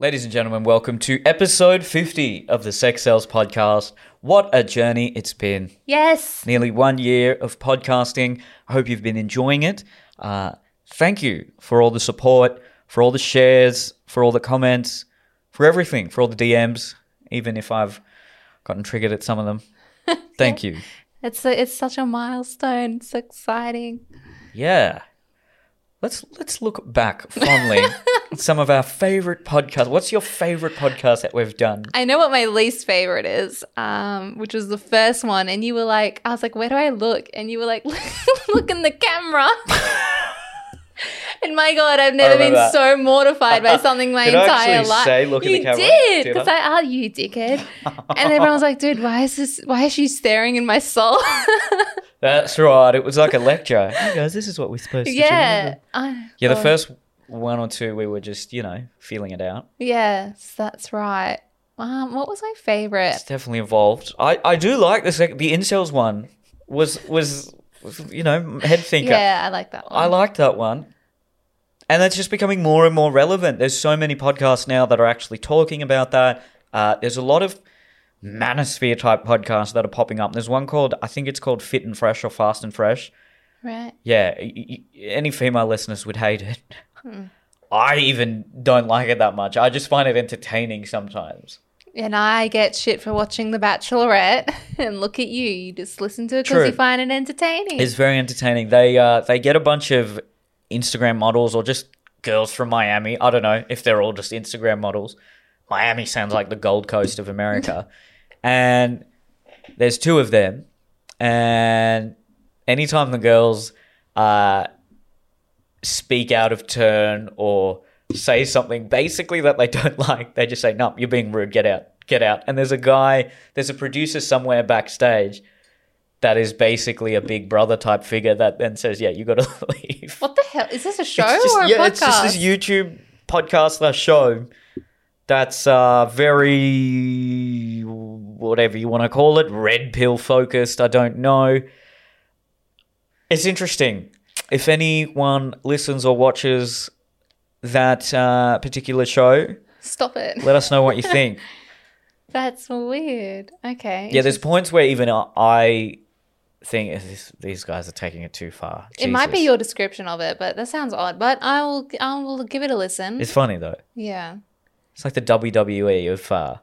Ladies and gentlemen, welcome to episode 50 of the Sex Sales Podcast. What a journey it's been. Yes. Nearly one year of podcasting. I hope you've been enjoying it. Uh, thank you for all the support, for all the shares, for all the comments, for everything, for all the DMs, even if I've gotten triggered at some of them. Thank you. It's a, it's such a milestone. It's exciting. Yeah. Let's let's look back fondly at some of our favorite podcasts. What's your favorite podcast that we've done? I know what my least favorite is, um, which was the first one, and you were like, I was like, where do I look? And you were like, look in the camera. and my God, I've never been that. so mortified by something my entire life. say look you the camera? did, Did because I? Are you dickhead? and everyone was like, dude, why is this? Why is she staring in my soul? That's right. It was like a lecture. Hey guys, this is what we're supposed to do. yeah. I- Yeah, the oh. first one or two we were just, you know, feeling it out. Yes, that's right. Um, what was my favorite? It's definitely evolved. I, I do like the sec- the incels one was, was you know head thinker. Yeah, I like that one. I like that one. And that's just becoming more and more relevant. There's so many podcasts now that are actually talking about that. Uh, there's a lot of manosphere type podcasts that are popping up. There's one called, I think it's called Fit and Fresh or Fast and Fresh. right. Yeah, y- y- any female listeners would hate it. I even don't like it that much. I just find it entertaining sometimes. And I get shit for watching The Bachelorette, and look at you. You just listen to it because you find it entertaining. It's very entertaining. They uh, they get a bunch of Instagram models or just girls from Miami. I don't know if they're all just Instagram models. Miami sounds like the Gold Coast of America. and there's two of them. And anytime the girls uh, speak out of turn or say something basically that they don't like, they just say, No, you're being rude. Get out. Get out. And there's a guy, there's a producer somewhere backstage that is basically a big brother type figure that then says, "Yeah, you got to leave." what the hell? Is this a show It's just, or a yeah, podcast? it's just this YouTube podcast slash show that's uh, very whatever you want to call it, red pill focused. I don't know. It's interesting. If anyone listens or watches that uh, particular show, Stop it. let us know what you think. That's weird. Okay. yeah, there's points where even I think this, these guys are taking it too far. It might be your description of it, but that sounds odd. But I will. I will give it a listen. It's funny though. yeah. It's like the WWE of uh,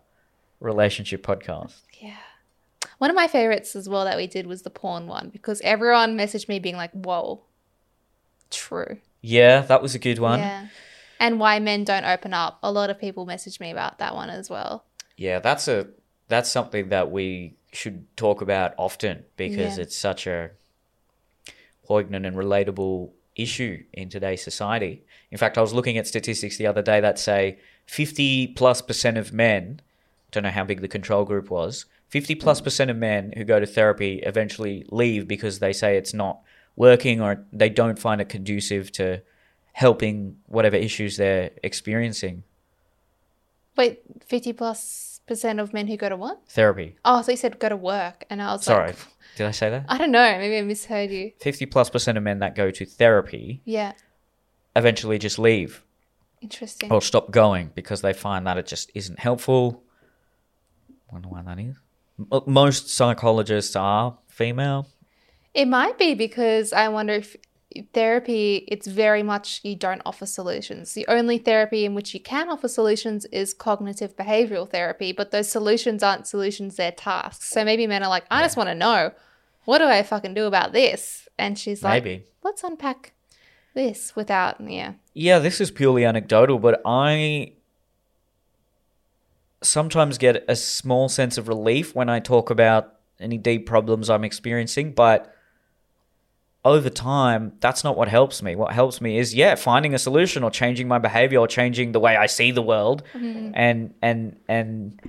relationship podcasts. Yeah. One of my favorites as well that we did was the porn one because everyone messaged me being like, "Whoa, true." Yeah, that was a good one. Yeah. And why men don't open up. A lot of people message me about that one as well. Yeah, that's a that's something that we should talk about often because Yeah. it's such a poignant and relatable issue in today's society. In fact, I was looking at statistics the other day that say 50 plus percent of men, don't know how big the control group was, 50 plus percent of men who go to therapy eventually leave because they say it's not working or they don't find it conducive to helping whatever issues they're experiencing. Wait, 50 plus percent of men who go to what? Therapy. Oh, so you said go to work. And I was Sorry, like, did I say that? I don't know. Maybe I misheard you. 50 plus percent of men that go to therapy Yeah. eventually just leave Interesting. or stop going because they find that it just isn't helpful. Wonder why that is. Most psychologists are female. It might be because I wonder if therapy, it's very much you don't offer solutions. The only therapy in which you can offer solutions is cognitive behavioral therapy, but those solutions aren't solutions, they're tasks. So maybe men are like, I just want to know, what do I fucking do about this? And she's like, Maybe. let's unpack this without, yeah. Yeah, this is purely anecdotal, but I sometimes get a small sense of relief when I talk about any deep problems I'm experiencing, but over time, that's not what helps me. What helps me is, yeah, finding a solution or changing my behavior or changing the way I see the world, and and and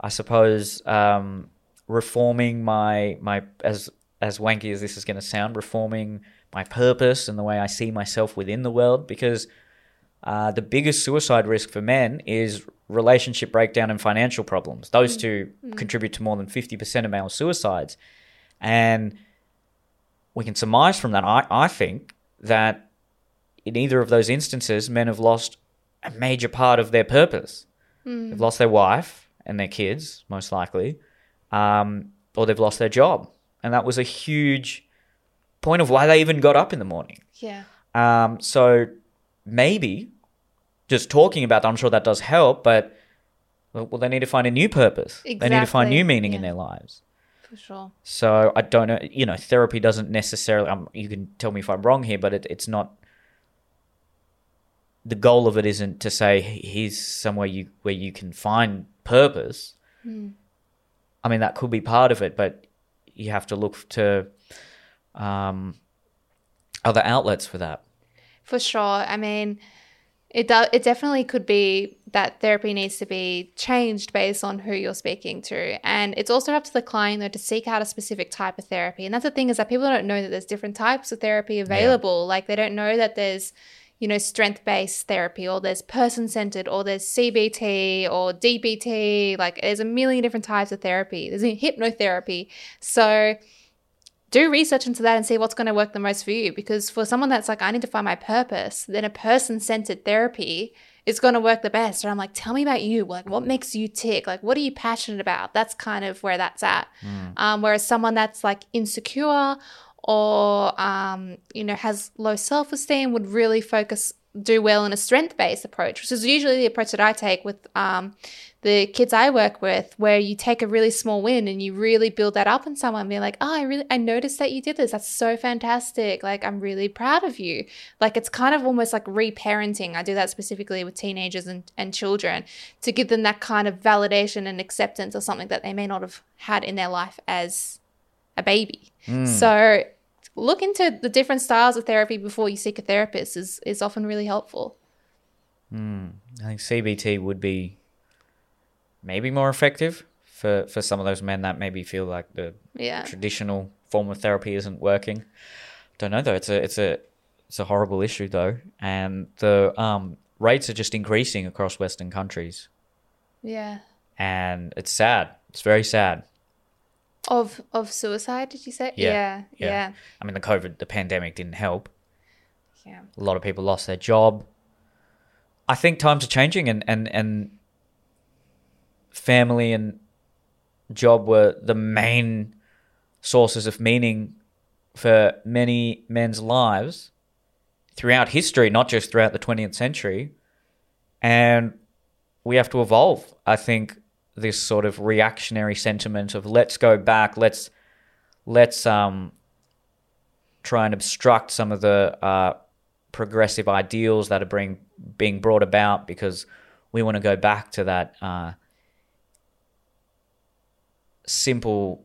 I suppose um, reforming my my as as wanky as this is going to sound, reforming my purpose and the way I see myself within the world. Because uh, the biggest suicide risk for men is relationship breakdown and financial problems. Those two contribute to more than fifty percent of male suicides, and we can surmise from that. I I think that in either of those instances, men have lost a major part of their purpose. They've lost their wife and their kids, most likely, um, or they've lost their job. And that was a huge point of why they even got up in the morning. Yeah. Um, so maybe just talking about that, I'm sure that does help, but well, well, they need to find a new purpose. They need to find new meaning in their lives. For sure. So I don't know. You know, therapy doesn't necessarily. Um, you can tell me if I'm wrong here, but it, it's not. The goal of it isn't to say here's somewhere you where you can find purpose. I mean, that could be part of it, but you have to look to um, other outlets for that. For sure. I mean, it do, it definitely could be that therapy needs to be changed based on who you're speaking to, and it's also up to the client though to seek out a specific type of therapy. And that's the thing is that people don't know that there's different types of therapy available. Like they don't know that there's you know strength based therapy or there's person centered or there's CBT or DBT. Like there's a million different types of therapy. There's hypnotherapy. So do research into that and see what's going to work the most for you. Because for someone that's like, I need to find my purpose, then a person centered therapy is going to work the best. And I'm like, tell me about you. Like, what makes you tick? Like, what are you passionate about? That's kind of where that's at. Um, whereas someone that's like insecure or, um, you know, has low self esteem would really focus, do well in a strength based approach, which is usually the approach that I take with um, the kids I work with, where you take a really small win and you really build that up in someone, be like, oh, I really, I noticed that you did this. That's so fantastic. Like, I'm really proud of you. Like, it's kind of almost like reparenting. I do that specifically with teenagers and, and children to give them that kind of validation and acceptance of something that they may not have had in their life as a baby. So, look into the different styles of therapy before you seek a therapist is, is often really helpful. I think CBT would be maybe more effective for, for some of those men that maybe feel like the Yeah. traditional form of therapy isn't working. Don't know though. It's a it's a it's a horrible issue though, and the um, rates are just increasing across Western countries, Yeah. and it's sad. It's very sad. Of of suicide, did you say? Yeah, Yeah. yeah. Yeah. I mean, the COVID, the pandemic didn't help. Yeah. A lot of people lost their job. I think times are changing, and and and family and job were the main sources of meaning for many men's lives throughout history, not just throughout the 20th century. And we have to evolve. I think this sort of reactionary sentiment of let's go back, let's let's um try and obstruct some of the uh, progressive ideals that are being being brought about because we want to go back to that uh, simple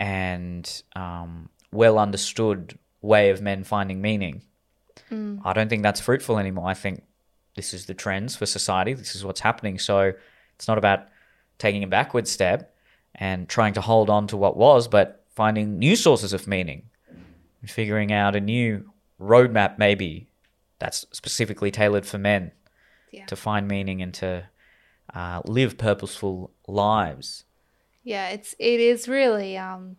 and um, well understood way of men finding meaning. I don't think that's fruitful anymore. I think this is the trends for society. This is what's happening. So it's not about taking a backward step and trying to hold on to what was, but finding new sources of meaning and figuring out a new roadmap, maybe that's specifically tailored for men Yeah. to find meaning and to uh, live purposeful lives. Yeah, it's it is really um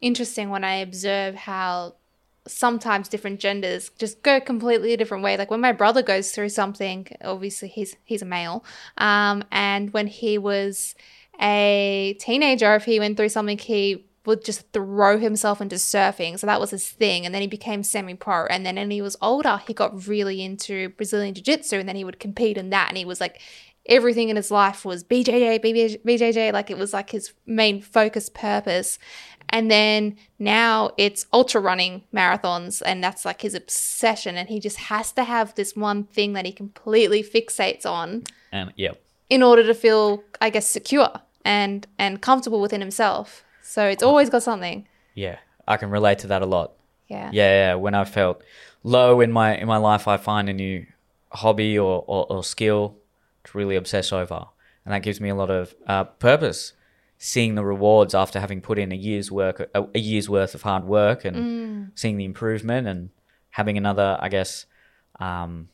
interesting when I observe how sometimes different genders just go completely a different way. Like when my brother goes through something, obviously he's he's a male, um, and when he was a teenager, if he went through something, he would just throw himself into surfing. So that was his thing. And then he became semi pro. And then when he was older, he got really into Brazilian Jiu Jitsu and then he would compete in that. And he was like, everything in his life was BJJ, BJJ, BJJ. Like it was like his main focus purpose. And then now it's ultra running marathons, and that's like his obsession. And he just has to have this one thing that he completely fixates on And yeah, in order to feel, I guess, secure and and comfortable within himself. So it's always got something. yeah, I can relate to that a lot. Yeah. Yeah, yeah. When I felt low in my in my life, I find a new hobby or, or, or skill to really obsess over, and that gives me a lot of uh, purpose. Seeing the rewards after having put in a year's work, a, a year's worth of hard work, and seeing the improvement, and having another, I guess, um,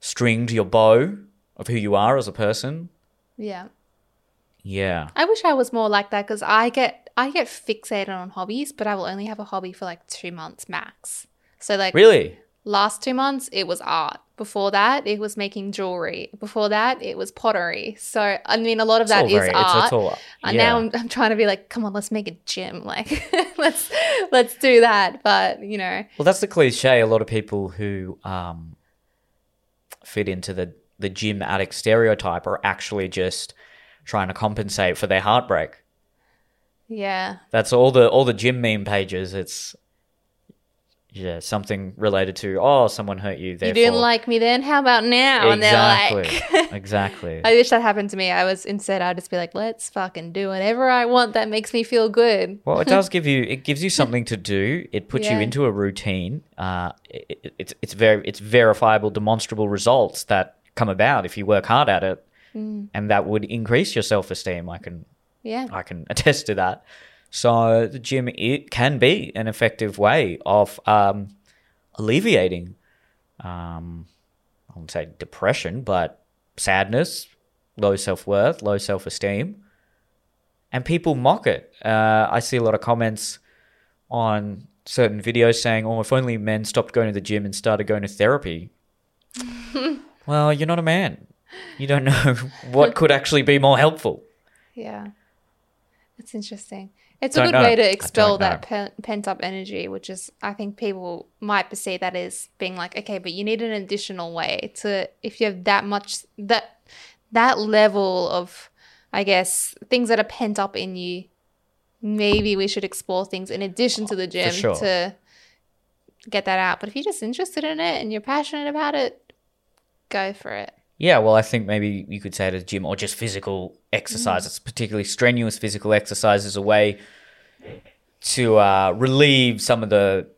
string to your bow of who you are as a person. Yeah. Yeah, I wish I was more like that because I get I get fixated on hobbies, but I will only have a hobby for like two months max. So like really. last two months it was art. Before that, it was making jewelry. Before that, it was pottery. So, I mean, a lot of It's all that is very- art. it's all- And yeah. now I'm, I'm trying to be like, come on, let's make a gym. Like, let's let's do that. But you know, Well, that's the cliche. A lot of people who um, fit into the, the gym addict stereotype are actually just trying to compensate for their heartbreak. yeah, That's all the all the gym meme pages. It's yeah, something related to oh, someone hurt you. you didn't like me then. How about now? exactly, And they're like, exactly. I wish that happened to me. I was instead, I'd just be like, let's fucking do whatever I want that makes me feel good. Well, it does give you it gives you something to do. It puts you into a routine. Uh, it, it- it's it's very it's verifiable, demonstrable results that come about if you work hard at it, Mm. and that would increase your self esteem. I can Yeah. I can attest to that. So the gym it can be an effective way of um, alleviating, um, I won't say depression, but sadness, low self worth, low self esteem, and people mock it. Uh, I see a lot of comments on certain videos saying, "Oh, if only men stopped going to the gym and started going to therapy." well, you're not a man. You don't know what could actually be more helpful. Yeah. That's interesting. It's a good know. way to expel that pent up energy, which is, I think people might perceive that as being like, okay, but you need an additional way to, if you have that much, that, that level of, I guess, things that are pent up in you, maybe we should explore things in addition to the gym sure. to get that out. But if you're just interested in it and you're passionate about it, go for it. Yeah, well, I think maybe you could say it as gym or just physical exercise. It's particularly strenuous physical exercise is a way to uh, relieve some of the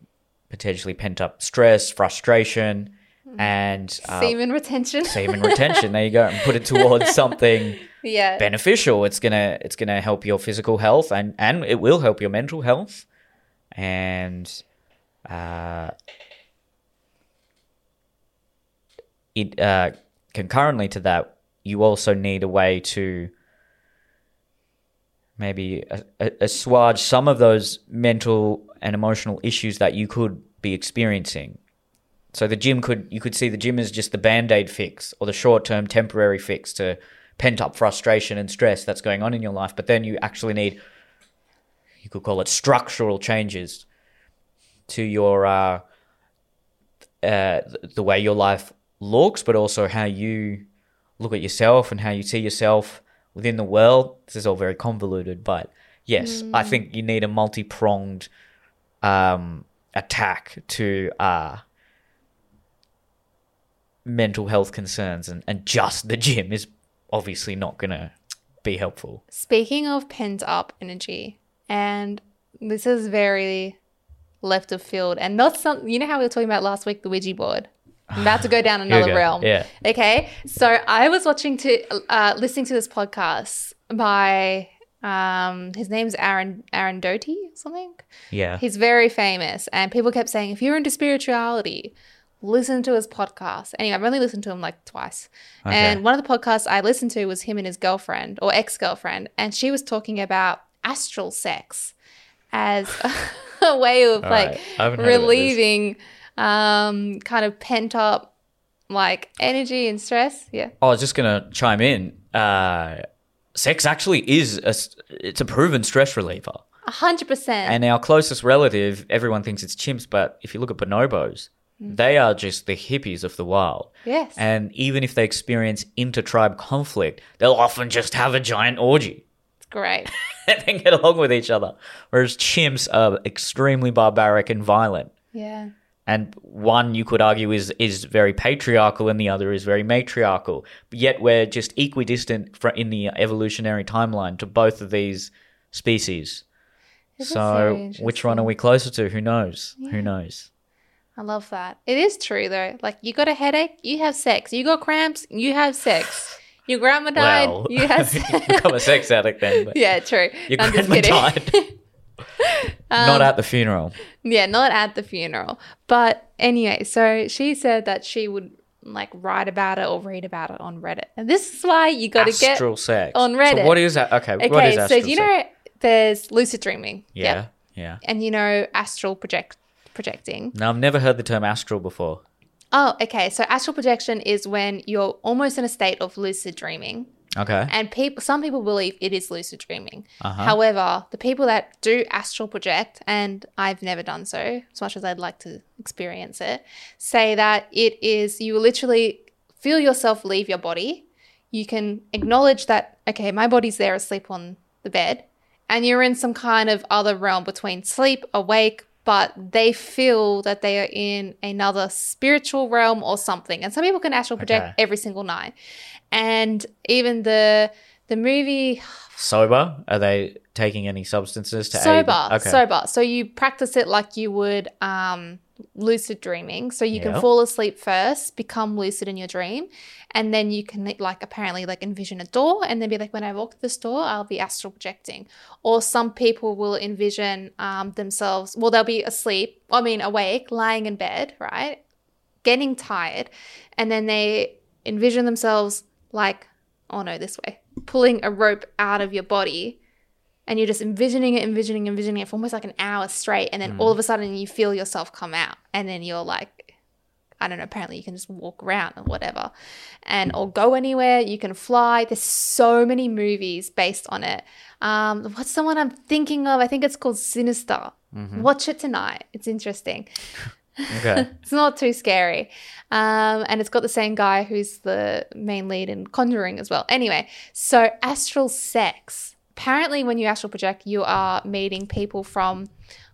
potentially pent up stress, frustration, and uh, Semen retention. semen retention. There you go, and put it towards something yeah. beneficial. It's gonna it's gonna help your physical health, and and it will help your mental health, and uh, it uh, concurrently to that, you also need a way to maybe assuage some of those mental and emotional issues that you could be experiencing. So the gym could you could see the gym as just the band-aid fix or the short-term temporary fix to pent-up frustration and stress that's going on in your life, but then you actually need you could call it structural changes to your uh, uh, the way your life looks, but also how you look at yourself and how you see yourself within the world. This is all very convoluted, but yes, I think you need a multi-pronged um, attack to uh, mental health concerns, and, and just the gym is obviously not going to be helpful. Speaking of pent up energy, and this is very left of field and not something you know how we were talking about last week the Ouija board? I'm about to go down another go. realm. Yeah. Okay. So I was watching to uh listening to this podcast by um his name's Aaron Aaron Doughty or something. Yeah. He's very famous, and people kept saying, if you're into spirituality, listen to his podcast. Anyway, I've only listened to him like twice. Okay. And one of the podcasts I listened to was him and his girlfriend or ex girlfriend, and she was talking about astral sex as a way of All like right. I heard about this. relieving um, kind of pent up like energy and stress. Yeah. I was just gonna chime in. Uh, sex actually is a it's a proven stress reliever, A hundred percent. and our closest relative, everyone thinks it's chimps, but if you look at bonobos, they are just the hippies of the wild. Yes. And even if they experience inter-tribe conflict, they'll often just have a giant orgy It's great. and then get along with each other. Whereas chimps are extremely barbaric and violent. Yeah. And one you could argue is is very patriarchal and the other is very matriarchal but yet we're just equidistant in the evolutionary timeline to both of these species This so which one are we closer to who knows who knows I love that. It is true though. Like you got a headache, you have sex. You got cramps, you have sex. Your grandma died, well you have sex. become a sex addict then but yeah, true. your I'm grandma kidding. died not um, at the funeral yeah, not at the funeral. But anyway, so she said that she would like write about it or read about it on Reddit. And this is why you got to get astral sex on so Reddit. what is that okay, Okay, is so astral you sex? know there's lucid dreaming. yeah Yep. yeah And you know astral project projecting. Now i've never heard the term astral before Oh, okay. So astral projection is when you're almost in a state of lucid dreaming. Okay. And people, some people believe it is lucid dreaming. Uh-huh. However, the people that do astral project, and I've never done so, as much as I'd like to experience it, say that it is you literally feel yourself leave your body. You can acknowledge that, okay, my body's there asleep on the bed, and you're in some kind of other realm between sleep, awake, but they feel that they are in another spiritual realm or something. And some people can astral project Okay. every single night. And even the the movie Sober? Are they taking any substances to sober, aid? Okay. sober. So you practice it like you would um, lucid dreaming. So you Yeah. can fall asleep first, become lucid in your dream, and then you can like apparently like envision a door, and then be like, when I walk this door, I'll be astral projecting. Or some people will envision um, themselves. Well, they'll be asleep. I mean, awake, lying in bed, right, getting tired, and then they envision themselves like, oh no, this way, pulling a rope out of your body and you're just envisioning it, envisioning, envisioning it for almost like an hour straight, and then all of a sudden you feel yourself come out, and then you're like, I don't know. Apparently, you can just walk around or whatever, and or go anywhere. You can fly. There's so many movies based on it. Um, what's the one I'm thinking of? I think it's called Sinister. Watch it tonight. It's interesting. Okay. It's not too scary. Um, and it's got the same guy who's the main lead in Conjuring as well. Anyway, so astral sex. Apparently, when you astral project, you are meeting people from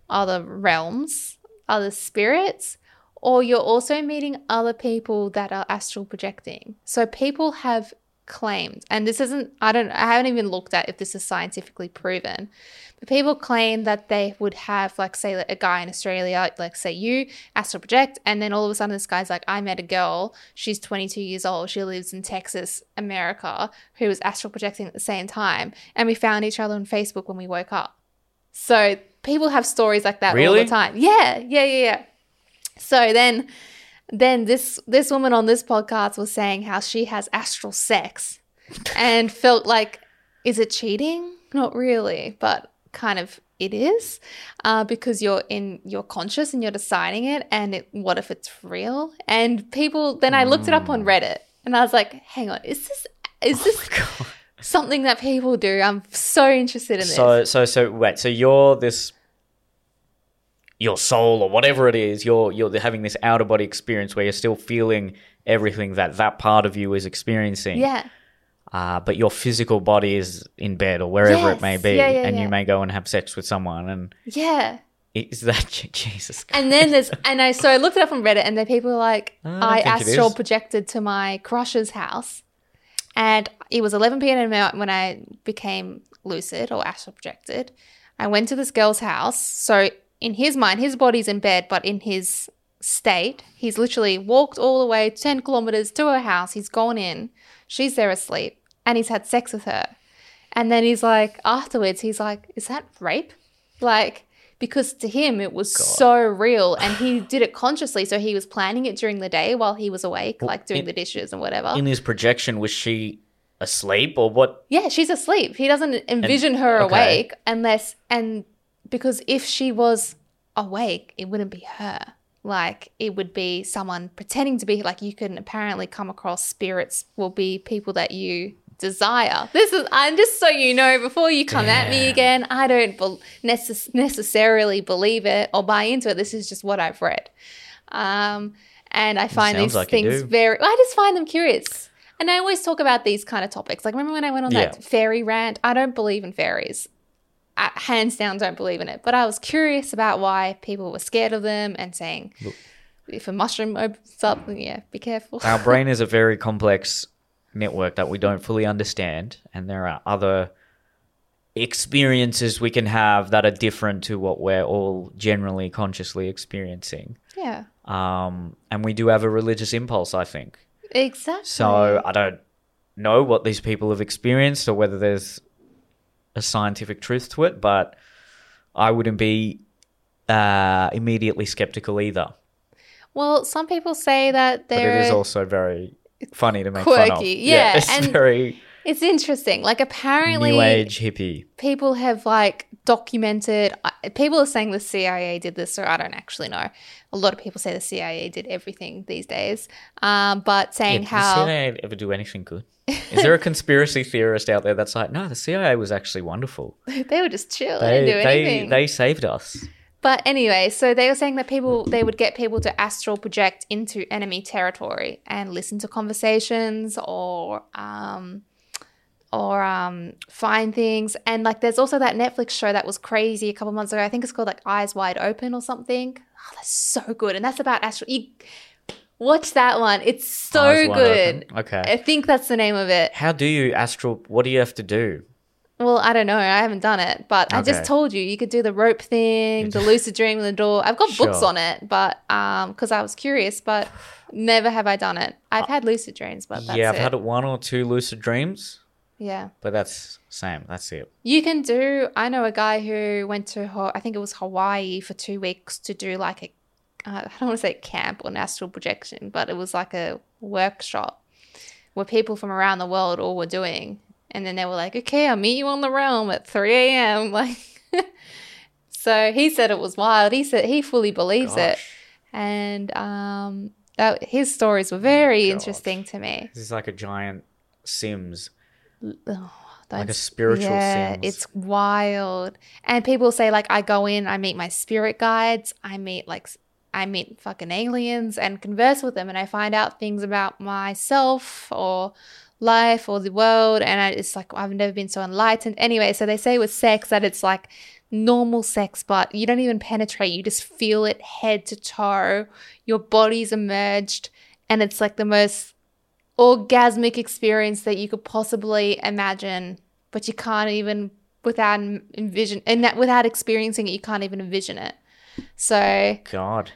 other realms, other spirits, or you're also meeting other people that are astral projecting. So people have claimed, and this isn't, I don't, I haven't even looked at if this is scientifically proven, but people claim that they would have, like, say, a guy in Australia, like, say you astral project, and then all of a sudden this guy's like, I met a girl, she's 22 years old, she lives in Texas, America, who was astral projecting at the same time, and we found each other on Facebook when we woke up. So people have stories like that all the time. Yeah, yeah, yeah, yeah. So then then this this woman on this podcast was saying how she has astral sex and felt like is it cheating? Not really, but kind of it is uh, because you're in you're conscious and you're deciding it and it, what if it's real? And people then i looked it up on reddit and i was like hang on is this is this something that people do? I'm so interested in this. So so so wait, so you're this your soul or whatever it is, you're you're having this outer body experience where you're still feeling everything that that part of you is experiencing. yeah Uh, but your physical body is in bed or wherever it may be, Yeah, yeah, and yeah. you may go and have sex with someone, and yeah is that Jesus? Christ. And then there's, and I, so I looked it up on Reddit and then people were like, I don't I astral projected to my crush's house. And it was 11 p.m. when I became lucid or astral projected. I went to this girl's house. So in his mind, his body's in bed, but in his state, he's literally walked all the way 10 kilometers to her house. He's gone in. She's there asleep and he's had sex with her. And then he's like, afterwards, he's like, is that rape? Like, because to him it was so real and he did it consciously. So he was planning it during the day while he was awake, like doing in- the dishes and whatever. In his projection, was she asleep or what? yeah, she's asleep. He doesn't envision her okay. awake unless, and because if she was awake, it wouldn't be her. Like it would be someone pretending to be like you can apparently come across spirits will be people that you desire. This is I'm just so you know before you come at me again. I don't bel necess- necessarily believe it or buy into it. This is just what I've read, um, and I find these like things very. I just find them curious. And I always talk about these kind of topics. Like, remember when I went on Yeah. that fairy rant? I don't believe in fairies. I, hands down, don't believe in it. But I was curious about why people were scared of them and saying, if a mushroom opens up, yeah, be careful. Our brain is a very complex network that we don't fully understand, and there are other experiences we can have that are different to what we're all generally consciously experiencing. yeah, Um, and we do have a religious impulse, I think. exactly. So I don't know what these people have experienced or whether there's a scientific truth to it, but I wouldn't be uh, immediately skeptical either. well, some people say that But it is also very funny to make fun of. Quirky, yeah, it's and- very it's interesting. Like, apparently, new age hippie. people have like documented. People are saying the CIA did this, so I don't actually know. A lot of people say the CIA did everything these days, um, but saying how Did how the CIA ever do anything good? Is there a conspiracy theorist out there that's like, no, the CIA was actually wonderful. they were just chill. They, They didn't do they they saved us. But anyway, so they were saying that people they would get people to astral project into enemy territory and listen to conversations or um or um find things and like there's also that Netflix show that was crazy a couple months ago. I think it's called like Eyes Wide Open or something. Oh, that's so good. And that's about astral you watch that one. It's so Eyes good. Okay. I think that's the name of it. How do you astral? What do you have to do? Well, I don't know. I haven't done it, but I just told you you could do the rope thing, the lucid dream in the door. I've got books Sure. on it, but um, because I was curious, but never have I done it. I've had lucid dreams, but that's yeah, I've it. had one or two lucid dreams, Yeah, but that's same. That's it. you can do. I know a guy who went to Ho- I think it was Hawaii for two weeks to do like a I don't want to say camp or an astral projection, but it was like a workshop where people from around the world all were doing. And then they were like, okay, I'll meet you on the realm at 3 a.m. Like, so he said it was wild. He said he fully believes it. And um, that, his stories were very gosh. interesting to me. This is like a giant Sims, Oh, like a spiritual yeah, Sims. it's wild. And people say like I go in, I meet my spirit guides, I meet like I meet fucking aliens and converse with them, and I find out things about myself or life or the world, and I, it's like I've never been so enlightened. Anyway, so they say with sex that it's like normal sex, but you don't even penetrate; you just feel it head to toe. Your body's emerged, and it's like the most orgasmic experience that you could possibly imagine, but you can't even without envision and that without experiencing it, you can't even envision it. So God.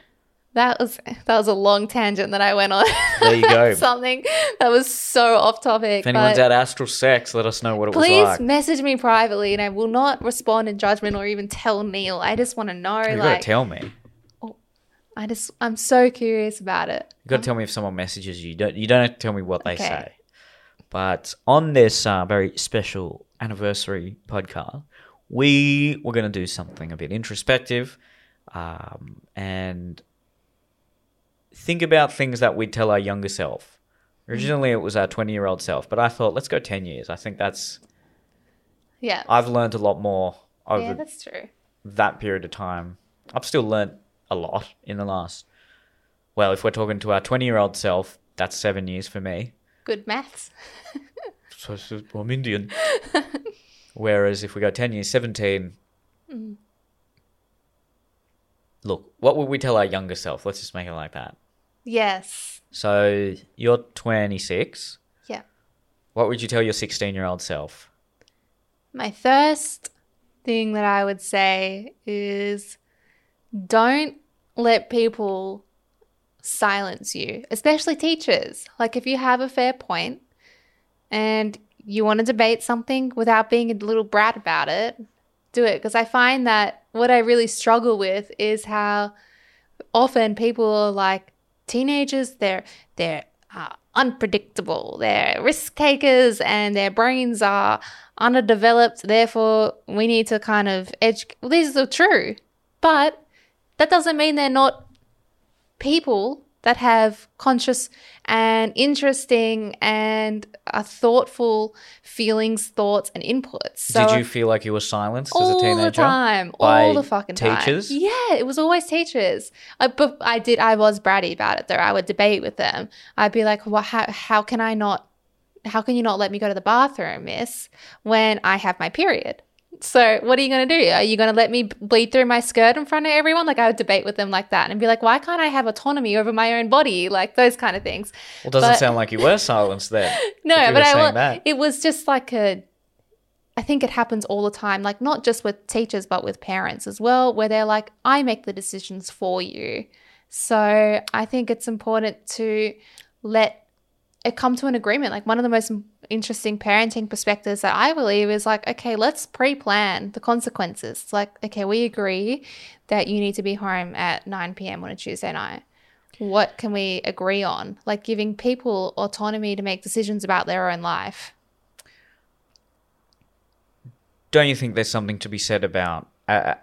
That was that was a long tangent that I went on. There you go. Something that was so off topic. If anyone's had astral sex, let us know what it was like. please message me privately, and I will not respond in judgment or even tell Neil. I just want to know, You gotta like, tell me. I just I'm so curious about it. You gotta tell me if someone messages you. You don't you don't have to tell me what they Okay. say. But on this uh, very special anniversary podcast, we were gonna do something a bit introspective, um, and think about things that we'd tell our younger self. Originally, it was our twenty-year-old self, but I thought let's go ten years. I think that's Yeah, I've learned a lot more over yeah, that's true. that period of time. I've still learnt a lot in the last. Well, if we're talking to our 20 year old self, that's seven years for me. Good maths. So, so I'm Indian. Whereas if we go 10 years, 17. Mm. Look, what would we tell our younger self? Let's just make it like that. Yes. So you're 26. Yeah. What would you tell your 16 year old self? My first thing that I would say is don't let people silence you, especially teachers. Like if you have a fair point and you want to debate something without being a little brat about it, do it. Because I find that what I really struggle with is how often people are like teenagers, they're they're uh, unpredictable, they're risk takers, and their brains are underdeveloped. Therefore, we need to kind of educate. Well, these are true, but that doesn't mean they're not people that have conscious and interesting and uh, thoughtful feelings, thoughts, and inputs. So Did you feel like you were silenced as a all teenager? the time, all the fucking time. teachers? Yeah, it was always teachers. I, but I did. I was bratty about it though. I would debate with them. I'd be like, "Well, how how can I not? How can you not let me go to the bathroom, Miss, when I have my period?" So what are you going to do? Are you going to let me bleed through my skirt in front of everyone? Like I would debate with them like that and be like, why can't I have autonomy over my own body? Like those kind of things. Well, doesn't But- sound like you were silenced there. No, but I that. it was just like a I think it happens all the time, like not just with teachers but with parents as well, where they're like I make the decisions for you. So, I think it's important to let come to an agreement. Like one of the most interesting parenting perspectives that I believe is like, okay, let's pre-plan the consequences. It's like, okay, we agree that you need to be home at 9 p.m. on a Tuesday night what can we agree on? Like giving people autonomy to make decisions about their own life. don't you think there's something to be said about uh,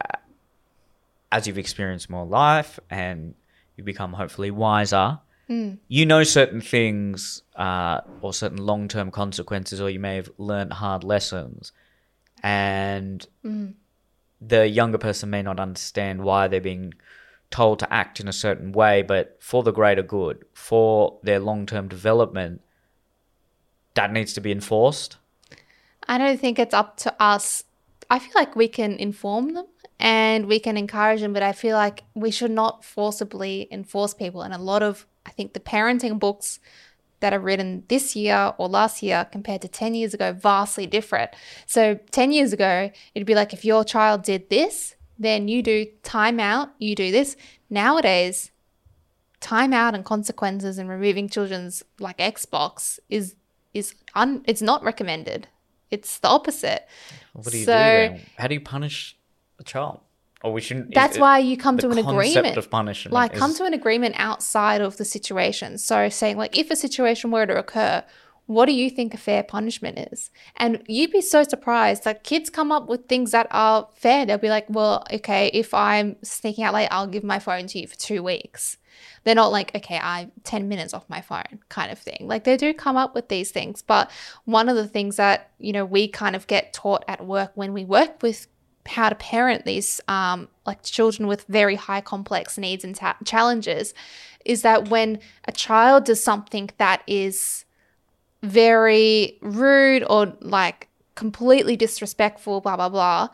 as you've experienced more life and you become hopefully wiser? You know certain things uh, or certain long term consequences, or you may have learned hard lessons, and the younger person may not understand why they're being told to act in a certain way, but for the greater good, for their long term development, that needs to be enforced. I don't think it's up to us. I feel like we can inform them and we can encourage them, but I feel like we should not forcibly enforce people. And a lot of, I think, the parenting books that are written this year or last year compared to 10 years ago, vastly different. So 10 years ago, it'd be like if your child did this, then you do timeout, you do this. Nowadays, timeout and consequences and removing children's like Xbox is is un it's not recommended. It's the opposite. What do you So- do then? How do you punish a child? Or we shouldn't. That's it- why you come to an agreement. of punishment. like come to an agreement outside of the situation. So saying like if a situation were to occur, what do you think a fair punishment is? And you'd be so surprised that kids come up with things that are fair. They'll be like, well, okay, if I'm sneaking out late, I'll give my phone to you for two weeks. They're not like, okay, I'm 10 minutes off my phone kind of thing. Like they do come up with these things. But one of the things that, you know, we kind of get taught at work when we work with how to parent these um, like children with very high complex needs and ta- challenges is that when a child does something that is very rude or like completely disrespectful, blah, blah, blah,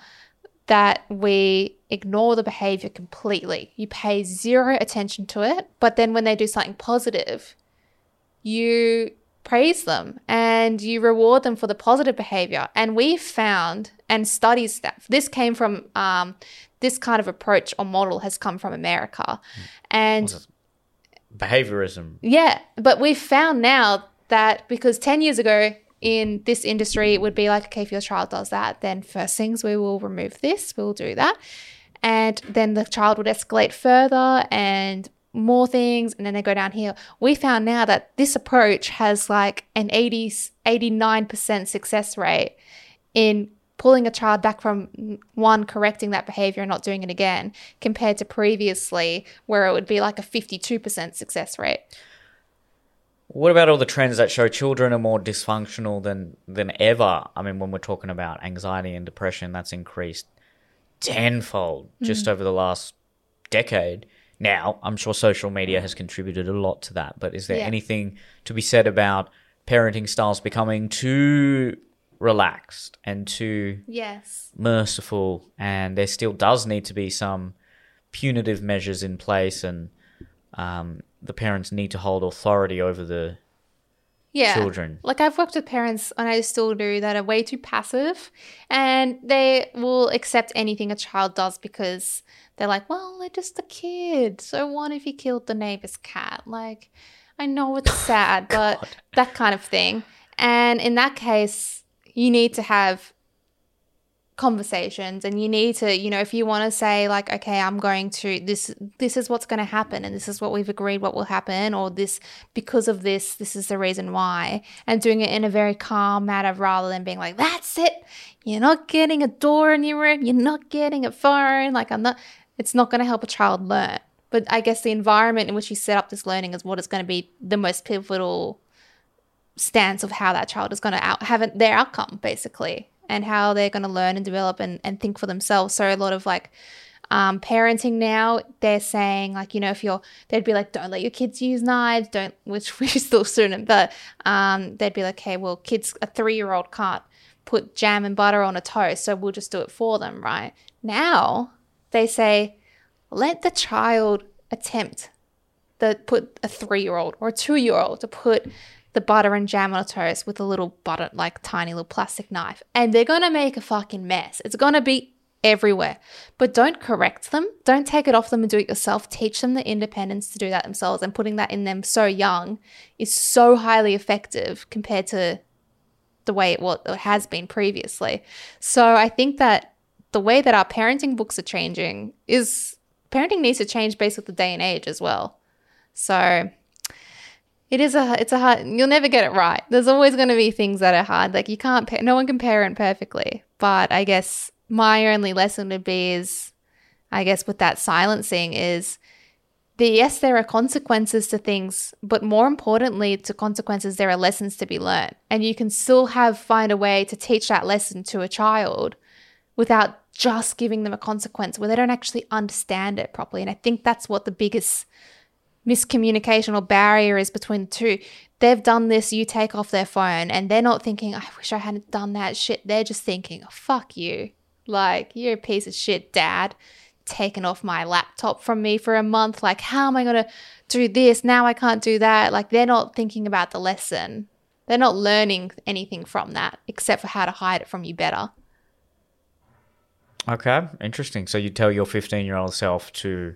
that we ignore the behavior completely. You pay zero attention to it. But then when they do something positive, you praise them and you reward them for the positive behavior. And we found, and studies that this came from, um, this kind of approach or model has come from America. And behaviorism. yeah, but we've found now that because 10 years ago in this industry, it would be like, okay, if your child does that, then first things we will remove this, we'll do that. And then the child would escalate further and more things, and then they go down here. We found now that this approach has like an 80, 89% success rate in pulling a child back from one correcting that behavior and not doing it again compared to previously where it would be like a 52% success rate. What about all the trends that show children are more dysfunctional than than ever? I mean, when we're talking about anxiety and depression, that's increased tenfold mm-hmm. just over the last decade. Now, I'm sure social media has contributed a lot to that, but is there Yeah. anything to be said about parenting styles becoming too relaxed and too Yes. merciful and there still does need to be some punitive measures in place and um, the parents need to hold authority over the Yeah. children. Like I've worked with parents, and I still do, that are way too passive, and they will accept anything a child does because they're like, well, they're just a kid. So what if he killed the neighbor's cat? Like, I know it's sad, but that kind of thing. And in that case, you need to have conversations and you need to you know if you want to say like okay i'm going to this this is what's going to happen and this is what we've agreed what will happen or this because of this this is the reason why and doing it in a very calm manner rather than being like that's it. You're not getting a door in your room. You're not getting a phone. Like i'm not it's not going to help a child learn. But i guess the environment in which you set up this learning is what is going to be the most pivotal stance of how that child is going to out, have their outcome basically and how they're going to learn and develop and, and think for themselves. So a lot of like um, parenting now they're saying like you know if you're they'd be like don't let your kids use knives don't which we still shouldn't but um, they'd be like okay well kids a three-year-old can't put jam and butter on a toast so we'll just do it for them right? Now they say let the child attempt the put a three year old or a two year old to put the butter and jam on a toast with a little butter like tiny little plastic knife and they're gonna make a fucking mess. It's gonna be everywhere. But don't correct them. Don't take it off them and do it yourself. Teach them the independence to do that themselves and putting that in them so young is so highly effective compared to the way it, it has been previously. So I think that the way that our parenting books are changing is parenting needs to change based with the day and age as well. So It is a it's a hard you'll never get it right. There's always going to be things that are hard. Like you can't no one can parent perfectly. But I guess my only lesson would be is I guess with that silencing is the yes there are consequences to things, but more importantly to consequences there are lessons to be learned. And you can still have find a way to teach that lesson to a child without just giving them a consequence where they don't actually understand it properly. And I think that's what the biggest miscommunication or barrier is between the two. They've done this, you take off their phone, and they're not thinking, I wish I hadn't done that shit. They're just thinking, fuck you. Like, you're a piece of shit, dad. Taken off my laptop from me for a month. Like, how am I going to do this? Now I can't do that. Like, they're not thinking about the lesson. They're not learning anything from that except for how to hide it from you better. Okay, interesting. So you tell your 15 year old self to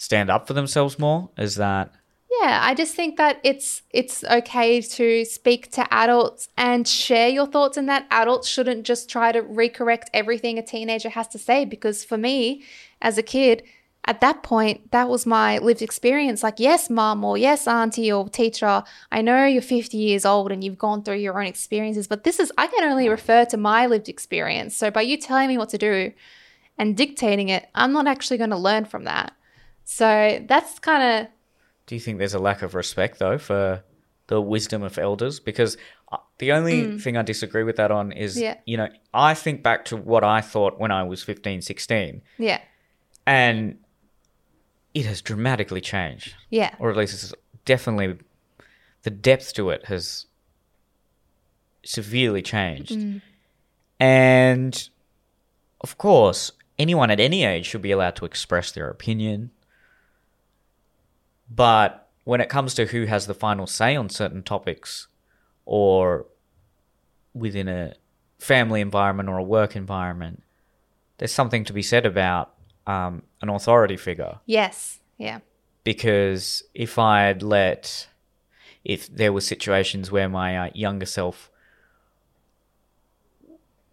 stand up for themselves more? Is that Yeah, I just think that it's it's okay to speak to adults and share your thoughts and that adults shouldn't just try to recorrect everything a teenager has to say because for me as a kid at that point that was my lived experience. Like yes mom or yes auntie or teacher i know you're 50 years old and you've gone through your own experiences but this is i can only refer to my lived experience. So by you telling me what to do and dictating it i'm not actually going to learn from that so that's kind of Do you think there's a lack of respect though for the wisdom of elders? Because uh, the only thing I disagree with that on is, Mm. Yeah. you know, I think back to what I thought when I was 15, 16, yeah and it has dramatically changed. yeah Or at least it's definitely the depth to it has severely changed. And of course, anyone at any age should be allowed to express their opinion. But when it comes to who has the final say on certain topics or within a family environment or a work environment, there's something to be said about um, an authority figure. Yes yeah. Because if I'd let, if there were situations where my uh, younger self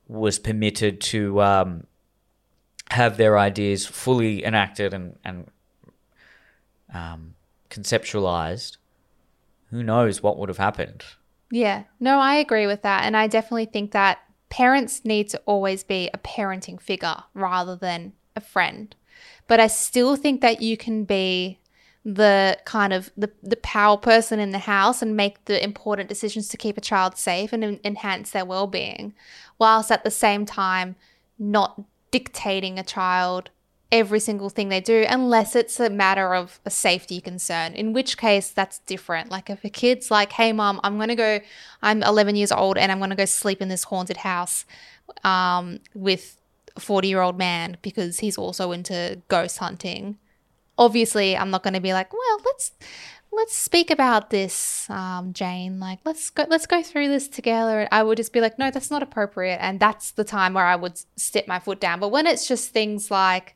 was permitted to um, have their ideas fully enacted and, and um, conceptualized, who knows what would have happened? Yeah, no, I agree with that. And I definitely think that parents need to always be a parenting figure rather than a friend. But I still think that you can be the kind of the, the power person in the house and make the important decisions to keep a child safe and en- enhance their well-being whilst at the same time not dictating a child every single thing they do unless it's a matter of a safety concern in which case that's different. Like if a kid's like hey mom i'm going to go i'm 11 years old and i'm going to go sleep in this haunted house um, with a 40 year old man because he's also into ghost hunting obviously i'm not going to be like well let's let's speak about this um, jane. Like let's go let's go through this together. I would just be like no that's not appropriate. And that's the time where i would step my foot down. But when it's just things like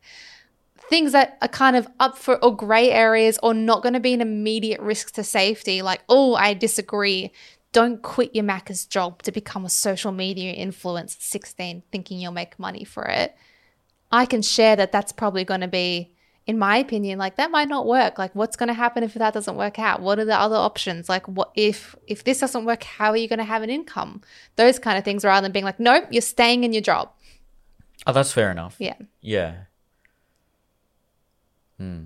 things that are kind of up for or gray areas or not going to be an immediate risk to safety like oh i disagree. Don't quit your macca's job to become a social media influencer at 16 thinking you'll make money for it. I can share that that's probably going to be in my opinion like that might not work like what's going to happen if that doesn't work out what are the other options like what if if this doesn't work how are you going to have an income those kind of things rather than being like nope you're staying in your job Oh, that's fair enough. yeah Yeah. Hmm.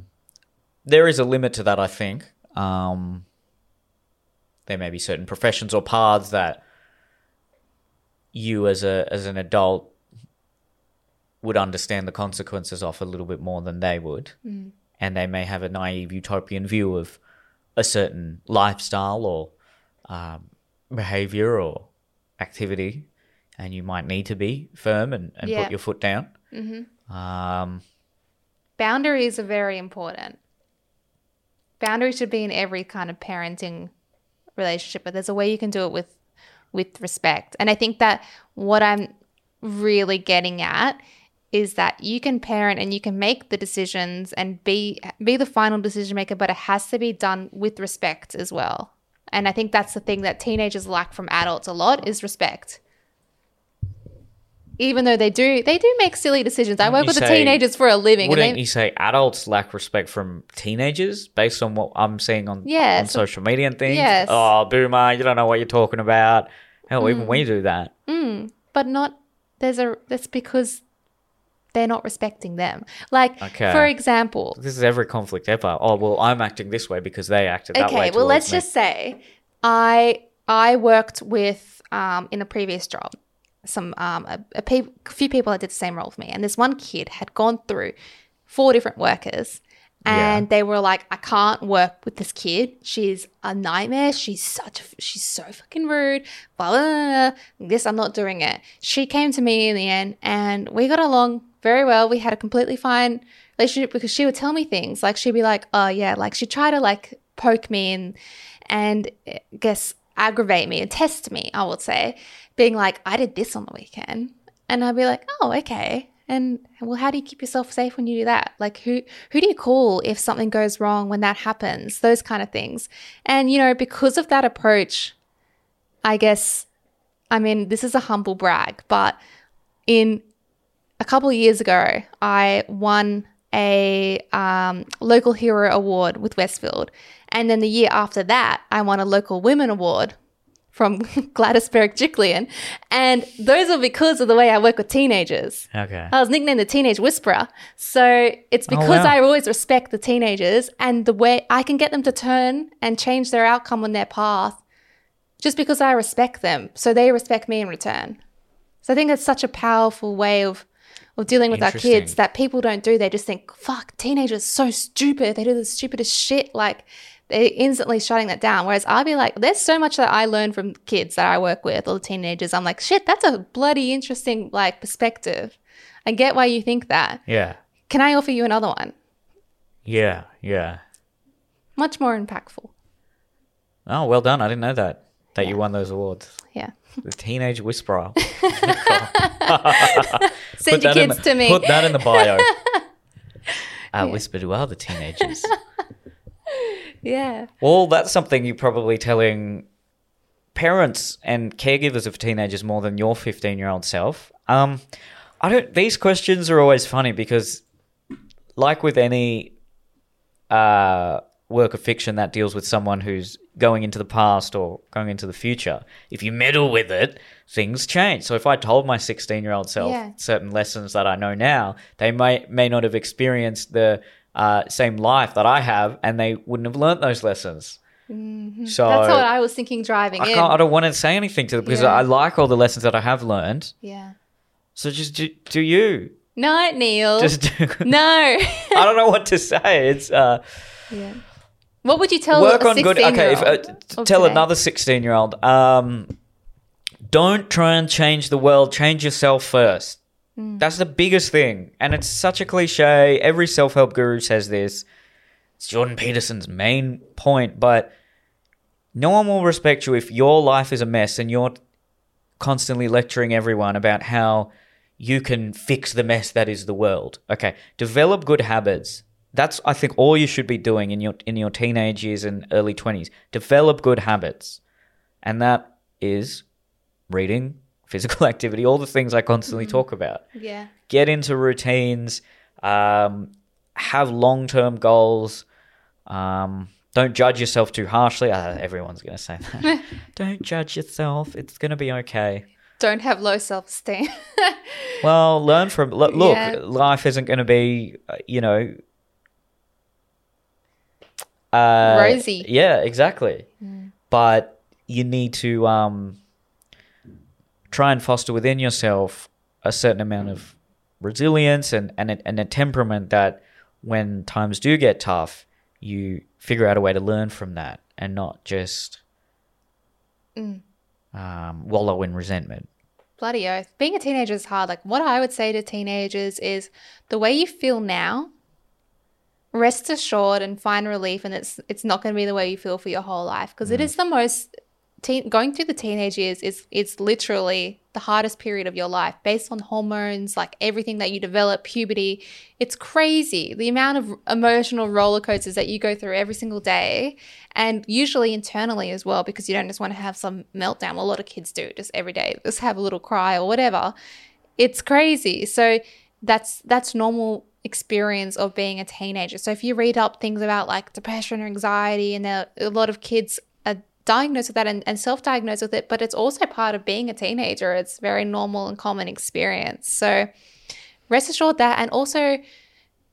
There is a limit to that, I think. Um, there may be certain professions or paths that you, as a as an adult, would understand the consequences of a little bit more than they would, and they may have a naive utopian view of a certain lifestyle or um, behavior or activity, and you might need to be firm and, and Yeah. put your foot down. Um, boundaries are very important. Boundaries should be in every kind of parenting relationship but there's a way you can do it with with respect. And i think that what i'm really getting at is that you can parent and you can make the decisions and be be the final decision maker but it has to be done with respect as well and i think that's the thing that teenagers lack from adults a lot is respect even though they do they do make silly decisions. I work with the teenagers for a living, and Wouldn't they, you say adults lack respect from teenagers based on what I'm seeing on, Yeah, on social media and things? Yes. Oh, boomer, you don't know what you're talking about. Hell, even Mm. we do that. but not there's a that's because they're not respecting them. Like Okay. for example, This is every conflict ever. Oh, well, I'm acting this way because they acted that way. okay, well let's me. just say I I worked with um in a previous job some um a, a pe- few people that did the same role with me, and this one kid had gone through four different workers. Yeah. And they were like, I can't work with this kid. She's a nightmare. She's such, a, she's so fucking rude. Blah, blah, blah, blah. This, I'm not doing it. She came to me in the end and we got along very well. We had a completely fine relationship because she would tell me things. Like, she'd be like, oh, yeah, like she'd try to like poke me and, and I guess aggravate me and test me, I would say, being like, I did this on the weekend. And I'd be like, oh, okay. And well, how do you keep yourself safe when you do that? Like who who do you call if something goes wrong when that happens? Those kind of things. And you know, because of that approach, I guess I mean, this is a humble brag, but in a couple of years ago, I won a um, local hero award with Westfield, and then the year after that, I won a local women award from Gladys Berejiklian, and those are because of the way I work with teenagers. Okay. I was nicknamed the teenage whisperer. So it's Oh, because wow. I always respect the teenagers and the way I can get them to turn and change their outcome on their path just because I respect them. So they respect me in return. So I think it's such a powerful way of of dealing with our kids that people don't do. They just think, fuck, teenagers so stupid. They do the stupidest shit. Like they're instantly shutting that down. Whereas I'll be like, there's so much that I learn from kids that I work with or the teenagers. I'm like, shit, that's a bloody interesting like perspective. I get why you think that. Yeah. Can I offer you another one? Yeah. Yeah. Much more impactful. Oh, well done. I didn't know that. That you won those awards. Yeah. The Teenage Whisperer. Send your kids the- to me. Put that in the bio. I whisper to other teenagers. yeah. Well, that's something you're probably telling parents and caregivers of teenagers more than your 15 year old self. Um, I don't. These questions are always funny because, like with any uh, work of fiction that deals with someone who's going into the past or going into the future, if you meddle with it, things change. So if I told my 16 year old self Yeah. certain lessons that I know now, they may may not have experienced the uh, same life that I have, and they wouldn't have learnt those lessons. So Mm-hmm. That's what I was thinking driving I in. I don't want to say anything to them because Yeah. I like all the lessons that I have learned. yeah. So just do, do you No, Neil. just do. no. I don't know what to say. It's uh, yeah. What would you tell work a on good. Okay, if, uh, 16-year-old t- tell today? another sixteen-year-old. Um, don't try and change the world. Change yourself first. Hmm. That's the biggest thing, and it's such a cliche. Every self-help guru says this. It's Jordan Peterson's main point, but no one will respect you if your life is a mess and you're constantly lecturing everyone about how you can fix the mess that is the world. Okay, develop good habits. That's I think all you should be doing in your in your teenage years and early 20s. Develop good habits. And that is reading, physical activity, all the things I constantly talk about. Yeah. Get into routines, um, have long-term goals. Um, don't judge yourself too harshly. Uh, everyone's going to say that. don't judge yourself. It's going to be okay. Don't have low self esteem. Well, learn from look. Yeah. Life isn't going to be, uh, you know, uh, Rosy. Yeah, exactly. But you need to um, try and foster within yourself a certain amount of resilience and and a, and a temperament that when times do get tough, you figure out a way to learn from that and not just um, wallow in resentment. Bloody oath. Being a teenager is hard. Like, what I would say to teenagers is the way you feel now, rest assured and find relief, and it's it's not going to be the way you feel for your whole life because it mm. is the most. Teen, going through the teenage years is it's literally the hardest period of your life based on hormones like everything that you develop puberty it's crazy the amount of emotional roller coasters that you go through every single day and usually internally as well because you don't just want to have some meltdown a lot of kids do just every day just have a little cry or whatever it's crazy. So that's that's normal experience of being a teenager. So if you read up things about like depression or anxiety, and a lot of kids are diagnosed with that and, and self-diagnosed with it, but it's also part of being a teenager. It's very normal and common experience. So rest assured that, and also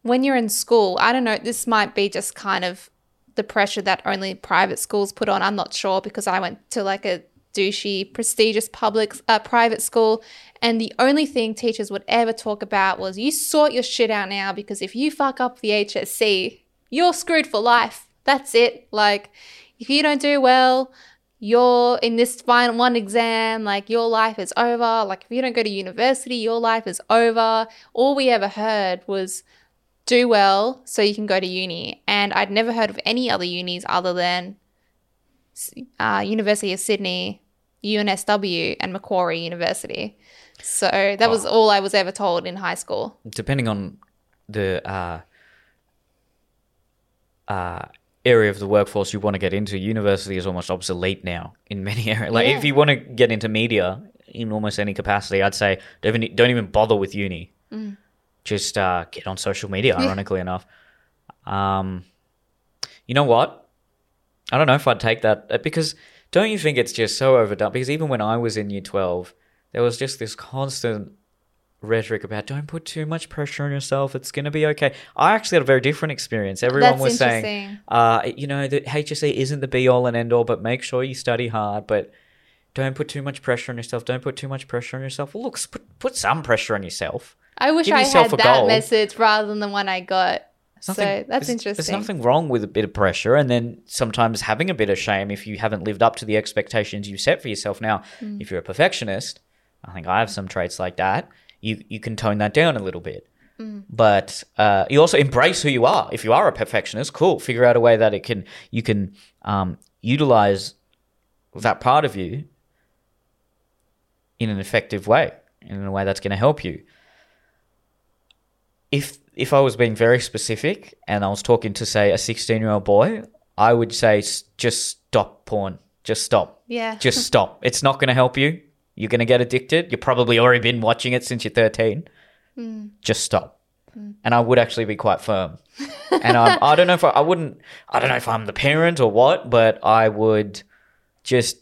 when you're in school, I don't know, this might be just kind of the pressure that only private schools put on. I'm not sure because I went to like a douchey, prestigious public uh, private school, and the only thing teachers would ever talk about was you sort your shit out now because if you fuck up the HSC, you're screwed for life. That's it. Like, if you don't do well, you're in this final one exam, like your life is over. Like, if you don't go to university, your life is over. All we ever heard was do well so you can go to uni. And I'd never heard of any other unis other than uh, University of Sydney, UNSW, and Macquarie University. So that was all I was ever told in high school. depending on the uh, uh, area of the workforce you want to get into, university is almost obsolete now in many areas. Like Yeah. if you want to get into media in almost any capacity, I'd say don't even, don't even bother with uni. Just uh, get on social media. Ironically enough, um, you know what? I don't know if I'd take that uh, because don't you think it's just so overdone? Because even when I was in year twelve, there was just this constant rhetoric about don't put too much pressure on yourself. It's going to be okay. I actually had a very different experience. Everyone That's was saying, uh, you know, the HSC isn't the be all and end all, but make sure you study hard. But don't put too much pressure on yourself. Don't put too much pressure on yourself. Well, look, put, put some pressure on yourself. I wish Give I had that goal. message rather than the one I got. There's so that's interesting. There's nothing wrong with a bit of pressure, and then sometimes having a bit of shame if you haven't lived up to the expectations you set for yourself. Now, Mm. if you're a perfectionist, I think I have some traits like that. You you can tone that down a little bit, Mm. but uh, you also embrace who you are. If you are a perfectionist, cool. Figure out a way that it can you can um, utilize that part of you in an effective way, in a way that's going to help you if if I was being very specific and I was talking to say a 16 year old boy, I would say just stop porn. Just stop. Yeah. Just stop. It's not going to help you. You're going to get addicted. You've probably already been watching it since you're 13. Hmm. Just stop. Hmm. And I would actually be quite firm. and I'm, I don't know if I, I wouldn't, I don't know if I'm the parent or what, but I would just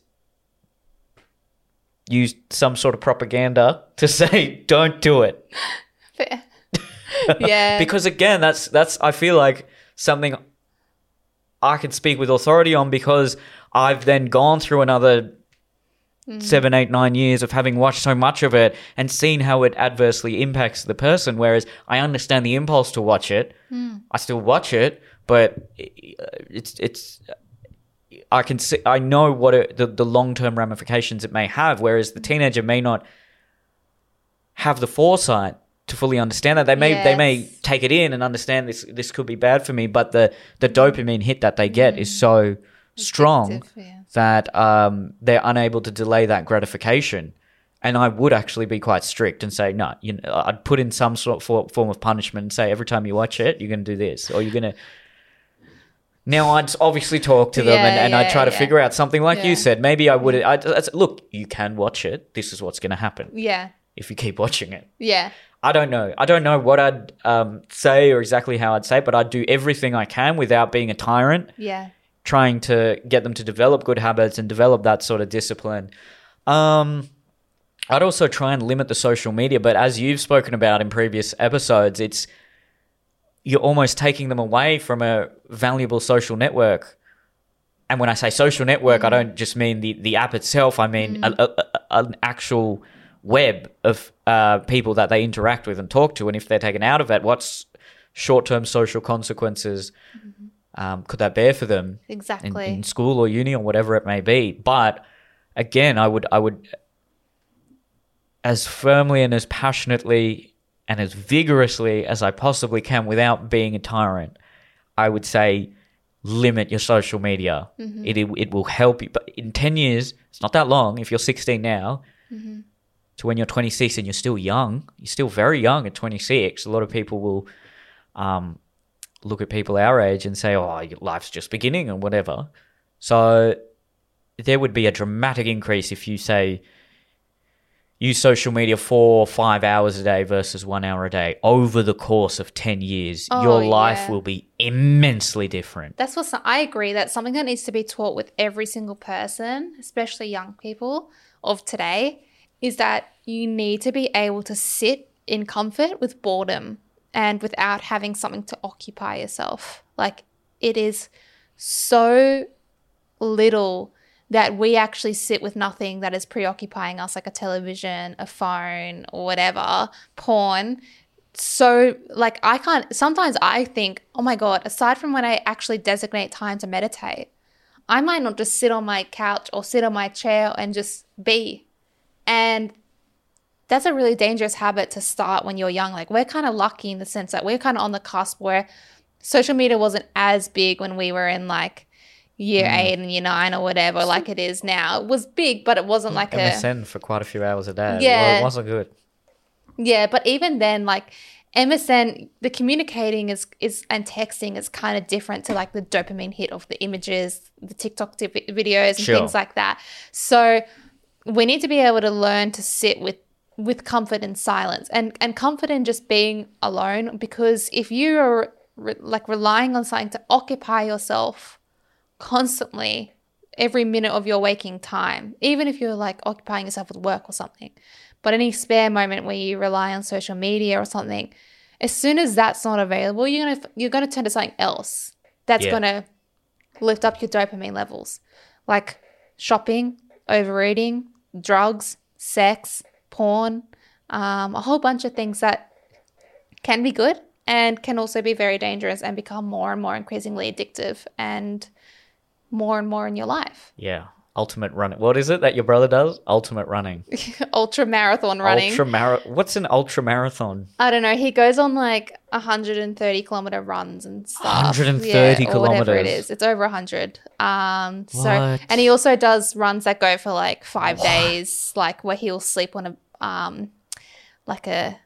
use some sort of propaganda to say, don't do it. Fair. yeah. because again that's that's i feel like something i can speak with authority on because i've then gone through another mm. seven eight nine years of having watched so much of it and seen how it adversely impacts the person whereas i understand the impulse to watch it. Mm. I still watch it but it's it's I can see, I know what it, the, the long term ramifications it may have, whereas the teenager may not have the foresight to fully understand that. They may they may take it in and understand this this could be bad for me, but the the dopamine hit that they get is so strong yeah. that um, they're unable to delay that gratification. And I would actually be quite strict and say, no, you know, I'd put in some sort of form of punishment and say, every time you watch it, you're going to do this, or you're going to. Now I'd obviously talk to them and, Yeah, I'd try to yeah. figure out something like Yeah. you said. Maybe I would. I'd, I'd look, you can watch it. This is what's going to happen Yeah. if you keep watching it. Yeah. I don't know. I don't know what I'd um, say or exactly how I'd say, it, but I'd do everything I can without being a tyrant Yeah. trying to get them to develop good habits and develop that sort of discipline. Um, I'd also try and limit the social media, but as you've spoken about in previous episodes, it's you're almost taking them away from a valuable social network. And when I say social network, I don't just mean the, the app itself. I mean a, a, a- an actual web of uh, people that they interact with and talk to. And if they're taken out of it, what's short term social consequences um, could that bear for them? Exactly. in school or uni or whatever it may be. But again, I would I would as firmly and as passionately and as vigorously as I possibly can without being a tyrant, I would say limit your social media. It, it it will help you. But in ten years, it's not that long. If you're 16 now, to when you're 26 and you're still young, you're still very young at 26. A lot of people will um, look at people our age and say, "Oh, your life's just beginning" or whatever. So there would be a dramatic increase if you say use social media four or five hours a day versus one hour a day over the course of 10 years, Oh, your life yeah. will be immensely different. That's what I agree. That's something that needs to be taught with every single person, especially young people of today, is that you need to be able to sit in comfort with boredom and without having something to occupy yourself. Like it is so little that we actually sit with nothing that is preoccupying us, like a television, a phone, or whatever, porn. So, like, I can't, sometimes I think, oh my God, aside from when I actually designate time to meditate, I might not just sit on my couch or sit on my chair and just be. And that's a really dangerous habit to start when you're young. Like, we're kind of lucky in the sense that we're kind of on the cusp where social media wasn't as big when we were in like year mm. eight and year nine or whatever, like it is now. It was big, but it wasn't mm, like a. MSN for quite a few hours a day. Yeah. Well, it wasn't good. Yeah, but even then, like MSN, the communicating is is and texting is kind of different to like the dopamine hit of the images, the TikTok videos, and Sure. things like that. So we need to be able to learn to sit with with comfort and silence, and and comfort in just being alone. Because if you are re- like relying on something to occupy yourself constantly every minute of your waking time, even if you're like occupying yourself with work or something. But any spare moment where you rely on social media or something, as soon as that's not available, you're gonna you're gonna turn to something else that's Yeah. gonna lift up your dopamine levels, like shopping, overeating, drugs, sex, porn, um, a whole bunch of things that can be good and can also be very dangerous and become more and more increasingly addictive and more and more in your life. Yeah. Ultimate running. What is it that your brother does? Ultimate running. Ultra marathon running. Ultra mara- What's an ultra marathon? I don't know. He goes on like 130 kilometer runs and stuff. 130 or whatever it kilometers. is. It's over 100. Um, so What? and he also does runs that go for like five days, like where he'll sleep on a um, like a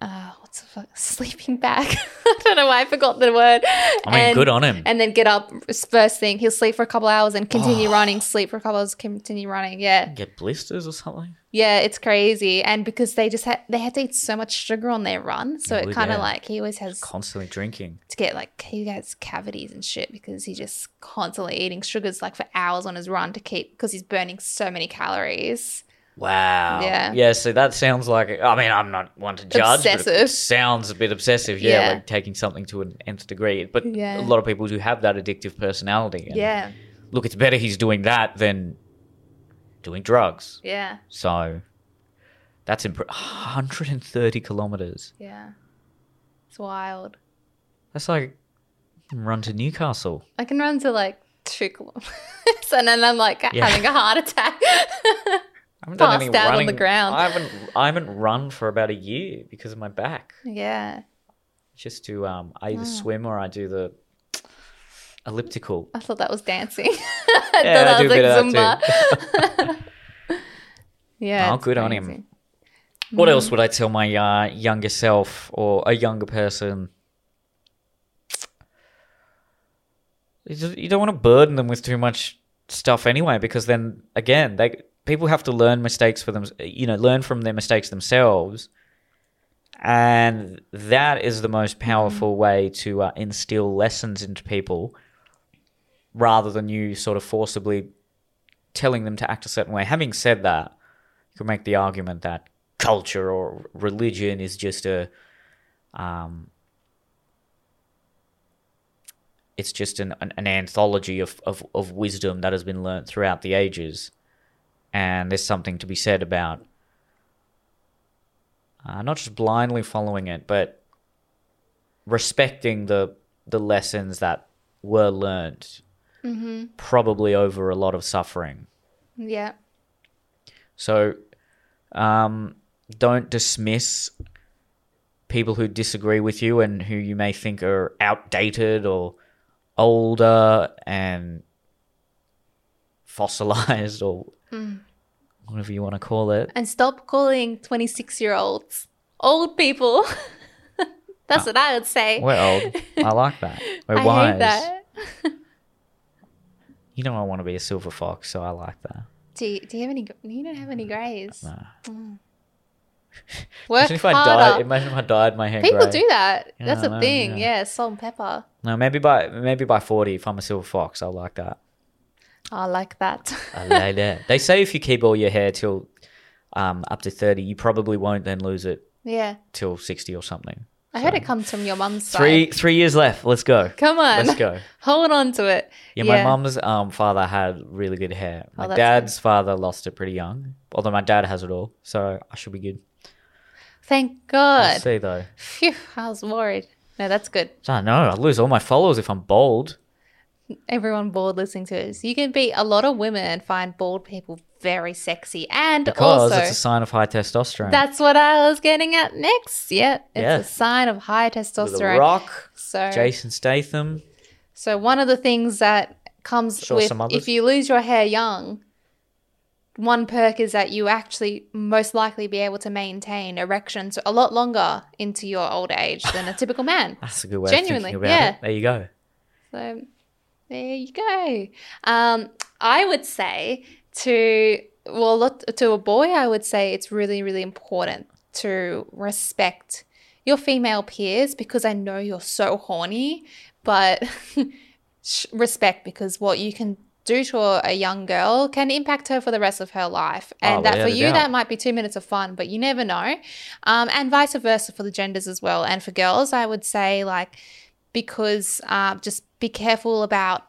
uh, what's the fuck? sleeping bag. I don't know why I forgot the word. I mean, good on him. And then get up first thing. He'll sleep for a couple hours and Oh. continue running. Sleep for a couple hours, continue running. Yeah. Get blisters or something? Yeah, it's crazy, and because they just had they had to eat so much sugar on their run, so Oh, it kind of yeah. like he always has Constantly drinking. to get like he gets cavities and shit because he's just constantly eating sugars like for hours on his run to keep because he's burning so many calories. Wow. Yeah. Yeah. So that sounds like. I mean, I'm not one to judge. Obsessive. sounds a bit obsessive. Yeah, Yeah. Like taking something to an nth degree. But Yeah. a lot of people do have that addictive personality. and Yeah, Look, it's better he's doing that than doing drugs. yeah, So that's imp- 130 kilometers. yeah. It's wild. That's like run to Newcastle. I can run to like two kilometers, and then I'm like Yeah. having a heart attack. I haven't done any Passed out on running. the ground. I haven't. I haven't run for about a year because of my back. yeah, Just to um, I Oh. either swim or I do the elliptical. I thought that was dancing. I Yeah, I thought do a that bit was like Zumba. yeah. Oh, good on him. crazy. What else would I tell my uh, younger self or a younger person? You don't want to burden them with too much stuff anyway, because then again, they people have to learn mistakes for them. You know, learn from their mistakes themselves, and that is the most powerful way to uh, instill lessons into people, rather than you sort of forcibly telling them to act a certain way. Having said that, you can make the argument that culture or religion is just a um, it's just an, an, an anthology of, of, of wisdom that has been learned throughout the ages and there's something to be said about uh, not just blindly following it but respecting the the lessons that were learnt probably over a lot of suffering Yeah. so, um, don't dismiss people who disagree with you and who you may think are outdated or older and fossilized or whatever you want to call it. And stop calling 26 year olds old people. That's ah. what I would say. We're old. I like that. We're I wise. hate that. You know, I want to be a silver fox, so I like that. Do you, do you have any? You don't have any mm. greys. Nah. Work Imagine if I harder. died. Imagine if I dyed my hair People grey. do that. Yeah, That's a know, thing. yeah. Yeah. salt and pepper. No, maybe by maybe by forty, if I'm a silver fox, I'll like that. I like that. I like that. They say if you keep all your hair till um, up to thirty, you probably won't then lose it yeah, till sixty or something. I heard it comes from your mum's side. Three three years left. Let's go. Come on, Let's go. hold on to it. Yeah, my mum's um, father had really good hair. My Oh, dad's father lost it pretty young, although my dad has it all, so I should be good. Thank God. see though. Phew, I was worried. No, that's good. I know. I'll lose all my followers if I'm bald. Everyone bored listening to this. You can be a lot of women find bald people very sexy, and Because also it's a sign of high testosterone. that's what I was getting at next. Yeah, it's Yeah. a sign of high testosterone. Rock, So, Jason Statham. so one of the things that comes Sure, with if you lose your hair young, one perk is that you actually most likely be able to maintain erections a lot longer into your old age than a typical man. That's a good way Genuinely, of thinking about yeah. it. There you go. So there you go. Um, I would say to well to a boy, I would say it's really really important to respect your female peers because I know you're so horny, but respect because what you can do to a, a young girl can impact her for the rest of her life. And Oh, that for you, doubt. that might be two minutes of fun, but you never know. Um, and vice versa for the genders as well. And for girls, I would say, like, because uh, just be careful about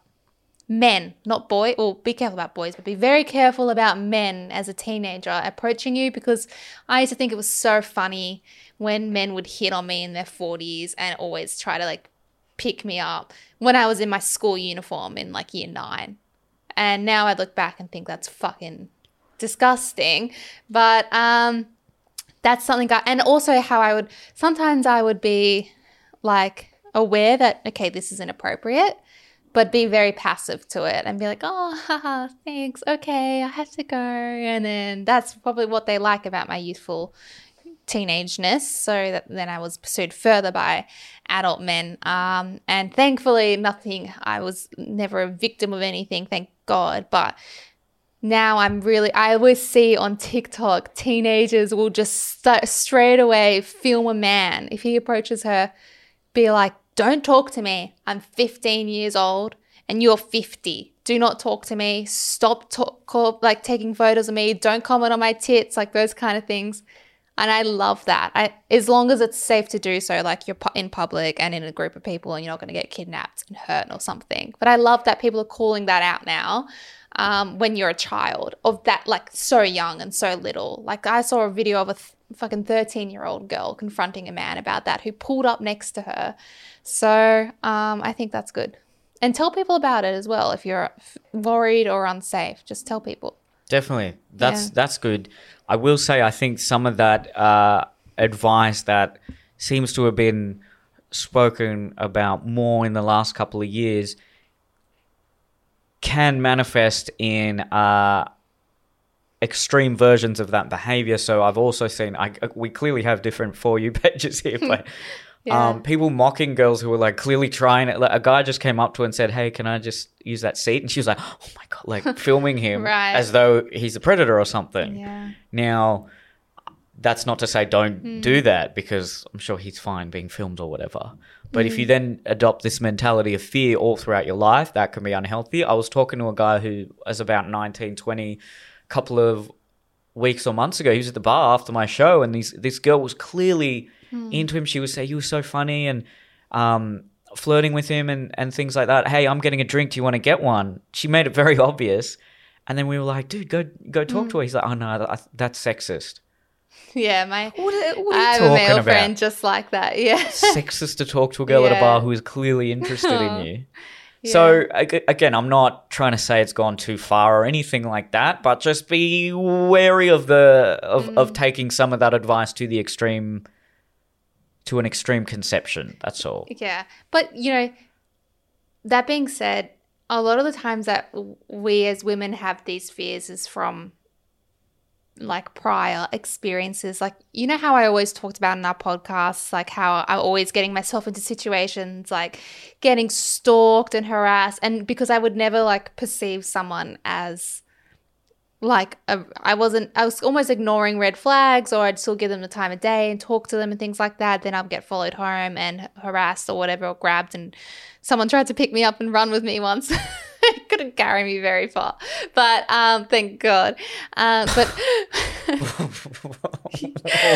men, not boy. Well, be careful about boys, but be very careful about men as a teenager approaching you because I used to think it was so funny when men would hit on me in their 40s and always try to like pick me up when I was in my school uniform in like year nine. And now I look back and think that's fucking disgusting. But um, that's something I, and also how I would, sometimes I would be like aware that, okay, this is inappropriate, but be very passive to it and be like, oh, haha, thanks. Okay, I have to go. And then that's probably what they like about my youthful teenageness. So that then I was pursued further by adult men. Um, and thankfully, nothing, I was never a victim of anything, thank God. But now I'm really, I always see on TikTok, teenagers will just st- straight away film a man. If he approaches her, be like, don't talk to me. I'm 15 years old and you're 50. Do not talk to me. Stop talk, call, like taking photos of me. Don't comment on my tits, like those kind of things. And I love that. I, as long as it's safe to do so, like you're in public and in a group of people and you're not going to get kidnapped and hurt or something. But I love that people are calling that out now um, when you're a child of that, like so young and so little. Like I saw a video of a th- fucking 13 year old girl confronting a man about that who pulled up next to her. So um, I think that's good. And tell people about it as well if you're worried or unsafe. Just tell people. Definitely. That's Yeah. that's good. I will say I think some of that uh, advice that seems to have been spoken about more in the last couple of years can manifest in uh, extreme versions of that behavior. So I've also seen I, we clearly have different for you pages here, but Yeah. um, people mocking girls who were like clearly trying it. Like, a guy just came up to her and said, "Hey, can I just use that seat?" And she was like, "Oh my god!" Like filming him Right. as though he's a predator or something. Yeah. Now, that's not to say don't Hmm. do that because I'm sure he's fine being filmed or whatever. But if you Hmm. then adopt this mentality of fear all throughout your life, that can be unhealthy. I was talking to a guy who is about 19, 20, a couple of weeks or months ago. He was at the bar after my show, and these, this girl was clearly Hmm. into him. She was saying, You were so funny, and um, flirting with him and, and things like that. Hey, I'm getting a drink. Do you want to get one? She made it very obvious. And then we were like, Dude, go go talk Hmm. to her. He's like, Oh, no, that, that's sexist. Yeah, my What are, what are you have a male about? friend just like that. Yeah. Sexist to talk to a girl at a bar who is clearly interested in you. So again, I'm not trying to say it's gone too far or anything like that, but just be wary of the of, Mm. of taking some of that advice to the extreme to an extreme conception. That's all. Yeah. But, you know, that being said, a lot of the times that we as women have these fears is from like prior experiences. Like, you know how I always talked about in our podcasts, like how I'm always getting myself into situations like getting stalked and harassed. And because I would never like perceive someone as like a, I wasn't I was almost ignoring red flags or I'd still give them the time of day and talk to them and things like that then I'd get followed home and harassed or whatever or grabbed and someone tried to pick me up and run with me once couldn't carry me very far but um thank god um but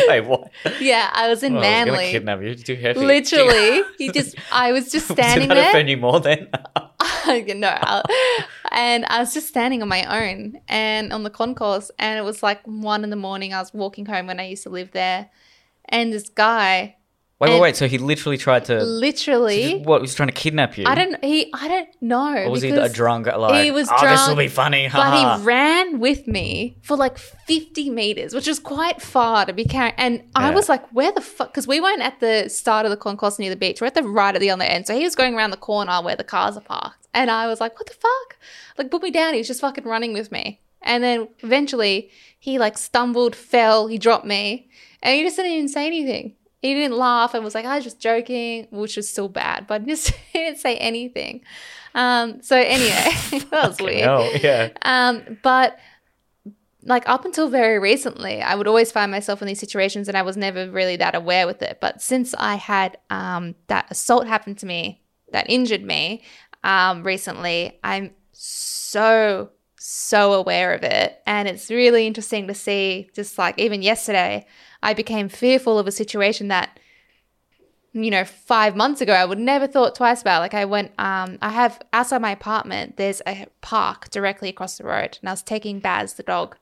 Wait, what? yeah I was in Well, I was Manly kidnap you. Literally he just I was just standing Did that there offend you more then? no, I- and I was just standing on my own and on the concourse, and it was like one in the morning. I was walking home when I used to live there, and this guy wait, wait, wait. So he literally tried to. literally, What? He was trying to kidnap you? I don't, he, I don't know, Or was he a drunk? Like, he was oh, this will drunk, be funny. but haha." he ran with me for like 50 meters, which is quite far to be carrying. And I was like, where the fuck? Because we weren't at the start of the concourse near the beach. We're at the right at the other end. So he was going around the corner where the cars are parked. And I was like, what the fuck? Like, put me down. He was just fucking running with me. And then eventually he like stumbled, fell, he dropped me. And he just didn't even say anything. He didn't laugh and was like, I was just joking, which was still bad, but just he didn't say anything. Um, so anyway, that was weird. No, yeah. Um, but like up until very recently, I would always find myself in these situations and I was never really that aware with it. But since I had um, that assault happen to me that injured me um, recently, I'm so, so aware of it. And it's really interesting to see, just like even yesterday, I became fearful of a situation that you know, five months ago, I would never thought twice about. Like I went, um, I have outside my apartment, there's a park directly across the road, and I was taking Baz the dog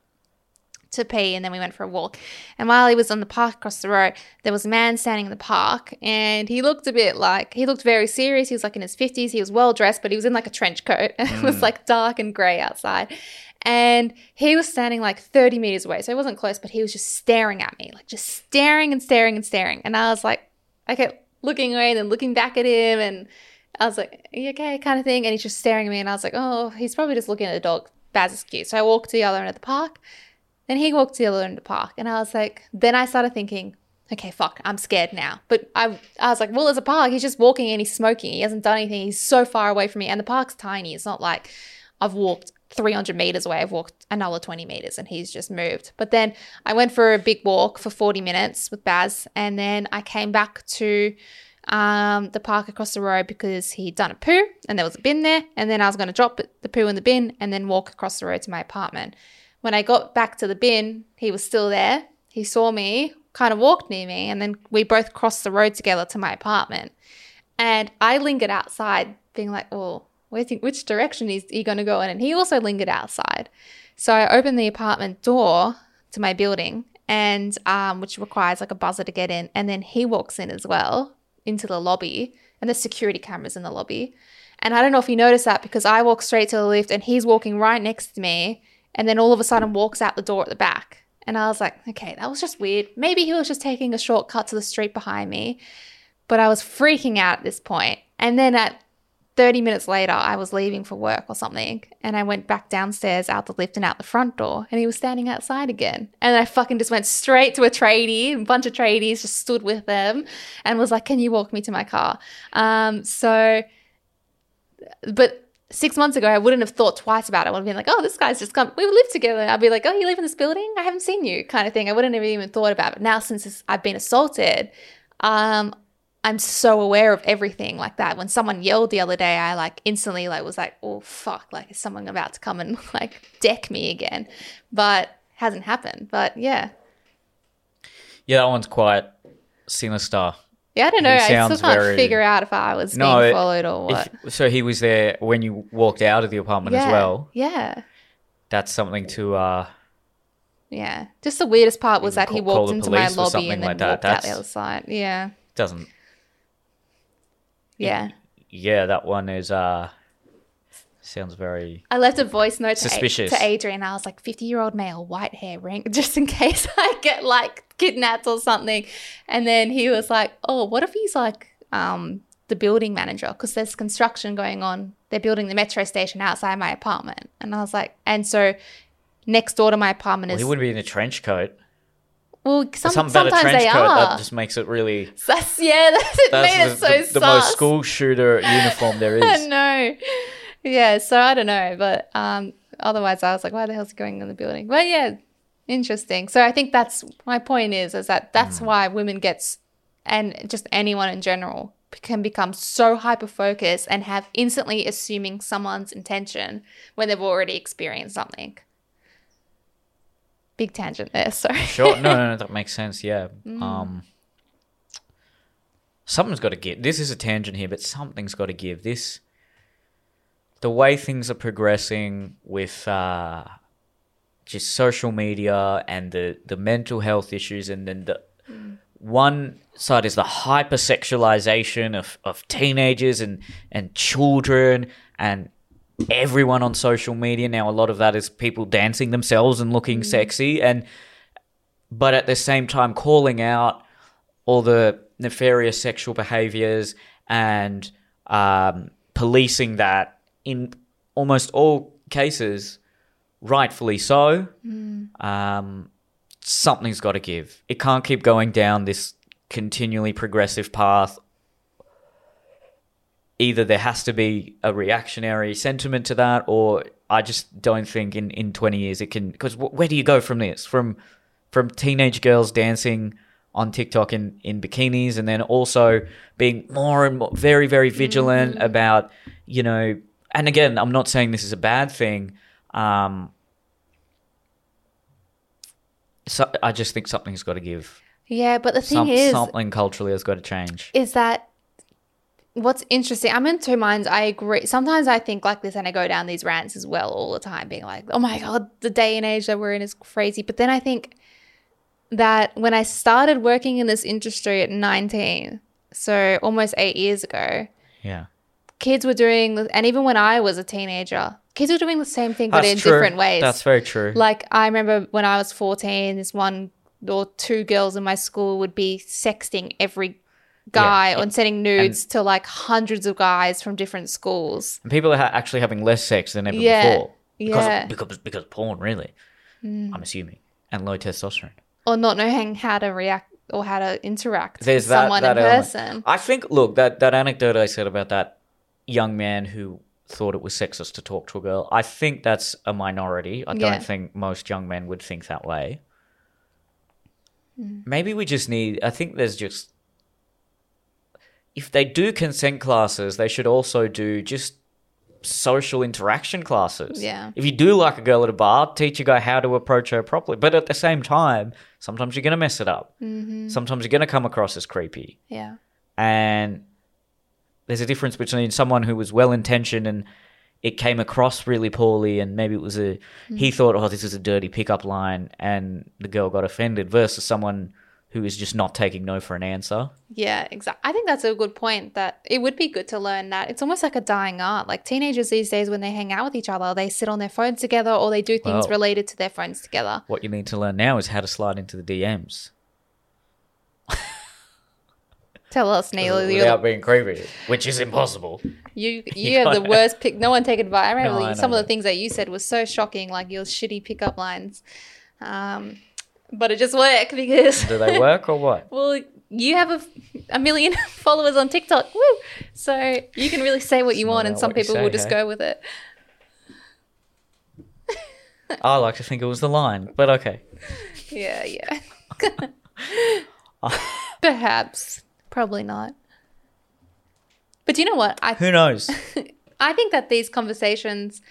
to pee, and then we went for a walk. And while he was on the park across the road, there was a man standing in the park, and he looked a bit like he looked very serious. He was like in his fifties. He was well dressed, but he was in like a trench coat, and it was mm. like dark and grey outside. And he was standing like 30 meters away. So he wasn't close, but he was just staring at me, like just staring and staring and staring. And I was like, I kept looking away and then looking back at him and I was like, Are you okay? kind of thing. And he's just staring at me and I was like, Oh, he's probably just looking at the dog. Baz is cute. So I walked to the other end of the park. Then he walked to the other end of the park. And I was like, then I started thinking, okay, fuck, I'm scared now. But I I was like, well, there's a park. He's just walking and he's smoking. He hasn't done anything. He's so far away from me. And the park's tiny. It's not like I've walked 300 meters away. I've walked another 20 meters and he's just moved. But then I went for a big walk for 40 minutes with Baz. And then I came back to um, the park across the road because he'd done a poo and there was a bin there. And then I was going to drop the poo in the bin and then walk across the road to my apartment. When I got back to the bin, he was still there. He saw me, kind of walked near me, and then we both crossed the road together to my apartment. And I lingered outside, being like, oh, where which direction is he going to go in? And he also lingered outside. So I opened the apartment door to my building, and um, which requires like a buzzer to get in. And then he walks in as well into the lobby, and there's security cameras in the lobby. And I don't know if you noticed that because I walk straight to the lift, and he's walking right next to me, and then all of a sudden walks out the door at the back. And I was like, okay, that was just weird. Maybe he was just taking a shortcut to the street behind me. But I was freaking out at this point. And then at 30 minutes later, I was leaving for work or something. And I went back downstairs out the lift and out the front door. And he was standing outside again. And I fucking just went straight to a tradie. A bunch of tradies just stood with them and was like, can you walk me to my car? Um, so, but six months ago, I wouldn't have thought twice about it. I would have been like, oh, this guy's just come. We live together. I'd be like, oh, you live in this building? I haven't seen you, kind of thing. I wouldn't have even thought about it. Now, since I've been assaulted, um, I'm so aware of everything like that. When someone yelled the other day, I like instantly like was like, oh fuck, like is someone about to come and like deck me again? But hasn't happened. But yeah. Yeah, that one's quite sinister. Yeah, I don't know. I still can't very- figure out if I was No, being followed or what. If, so he was there when you walked out of the apartment yeah. as well. Yeah. That's something to uh Yeah. Just the weirdest part was that he walked into my lobby and then like that. walked out the other side. Yeah. doesn't Yeah. yeah, that one is uh sounds very I left a voice note to, A- Suspicious. to Adrian. I was like, 50 year old male, white hair, ring, just in case I get like kidnapped or something. And then he was like, oh, what if he's like um, the building manager? Because there's construction going on. They're building the metro station outside my apartment. And I was like, and so next door to my apartment well, is, he wouldn't be in a trench coat. well, some, something about a sometimes trench they coat are. that just makes it really That's, yeah, that's, it that's made the, it so the, the most school shooter uniform there is. I know. Yeah, so I don't know, but um, otherwise, I was like, why the hell's he going in the building? Well, yeah, interesting. So I think that's my point is is that that's why women gets and just anyone in general can become so hyper focused and have instantly assuming someone's intention when they've already experienced something. Big tangent there. Sorry. Sure. No, no, no, that makes sense. Yeah. Um, something's got to give. This is a tangent here, but something's got to give. This, the way things are progressing with uh, just social media and the the mental health issues, and then the one side is the hypersexualization of of teenagers and and children and everyone on social media. Now a lot of that is people dancing themselves and looking sexy and but at the same time calling out all the nefarious sexual behaviors and um, policing that in almost all cases, rightfully so. Um, something's got to give. It can't keep going down this continually progressive path. Either there has to be a reactionary sentiment to that, or I just don't think in, in 20 years it can. Because where do you go from this? From from teenage girls dancing on TikTok in, in bikinis, and then also being more and more very, very vigilant about, you know, and again, I'm not saying this is a bad thing. Um, so I just think something's got to give. Yeah, but the thing Some, is, something culturally has got to change. is that what's interesting i'm in two minds i agree sometimes i think like this and i go down these rants as well all the time being like oh my god the day and age that we're in is crazy but then i think that when i started working in this industry at 19 so almost eight years ago Yeah. Kids were doing and even when i was a teenager kids were doing the same thing but That's in true. different ways That's very true. like I remember when I was 14, this one or two girls in my school would be sexting every guy Yeah. and sending nudes to like hundreds of guys from different schools. And people are ha- actually having less sex than ever Yeah. before. Because, Yeah. Mm. of, because, because of porn, really. I'm assuming. And low testosterone. Or not knowing how to react or how to interact There's with that, someone that in element. person. I think, look, that, that anecdote I said about that young man who thought it was sexist to talk to a girl, I think that's a minority. I Yeah. don't think most young men would think that way. Mm. Maybe we just need, I think there's just, if they do consent classes, they should also do just social interaction classes. Yeah. If you do like a girl at a bar, teach a guy how to approach her properly. But at the same time, sometimes you're going to mess it up. Mm-hmm. Sometimes you're going to come across as creepy. Yeah. And there's a difference between someone who was well intentioned and it came across really poorly and maybe it was a mm-hmm. he thought oh this is a dirty pickup line and the girl got offended versus someone who is just not taking no for an answer Yeah, exactly. I think that's a good point that it would be good to learn that. It's almost like a dying art. Like teenagers these days, when they hang out with each other, they sit on their phones together or they do things Well- related to their phones together. what you need to learn now is how to slide into the dms Tell us, Neel. Without being creepy which is impossible You you have the worst pick. No one take advice. I remember No, some of the things that you said was so shocking, like your shitty pickup lines. Um, but it just worked because do they work or what well, you have a, a million followers on TikTok, woo! So you can really say what you want, and some people say, will just hey? go with it. i like to think it was the line but okay Yeah, yeah. Perhaps, probably not. But you know what? I who knows I think that these conversations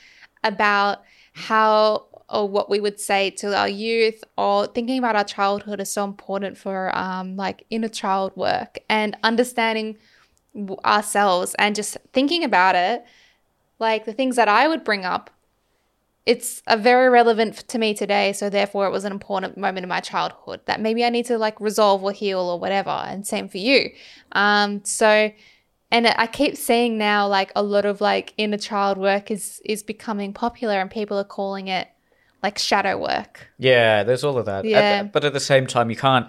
about how or what we would say to our youth or thinking about our childhood is so important for um, like inner child work and understanding ourselves and just thinking about it like the things that i would bring up it's a very relevant to me today so therefore it was an important moment in my childhood that maybe i need to like resolve or heal or whatever and same for you um, so and I keep seeing now like a lot of like inner child work is is becoming popular and people are calling it like shadow work. Yeah, there's all of that. At the- Yeah. but at the same time, you can't.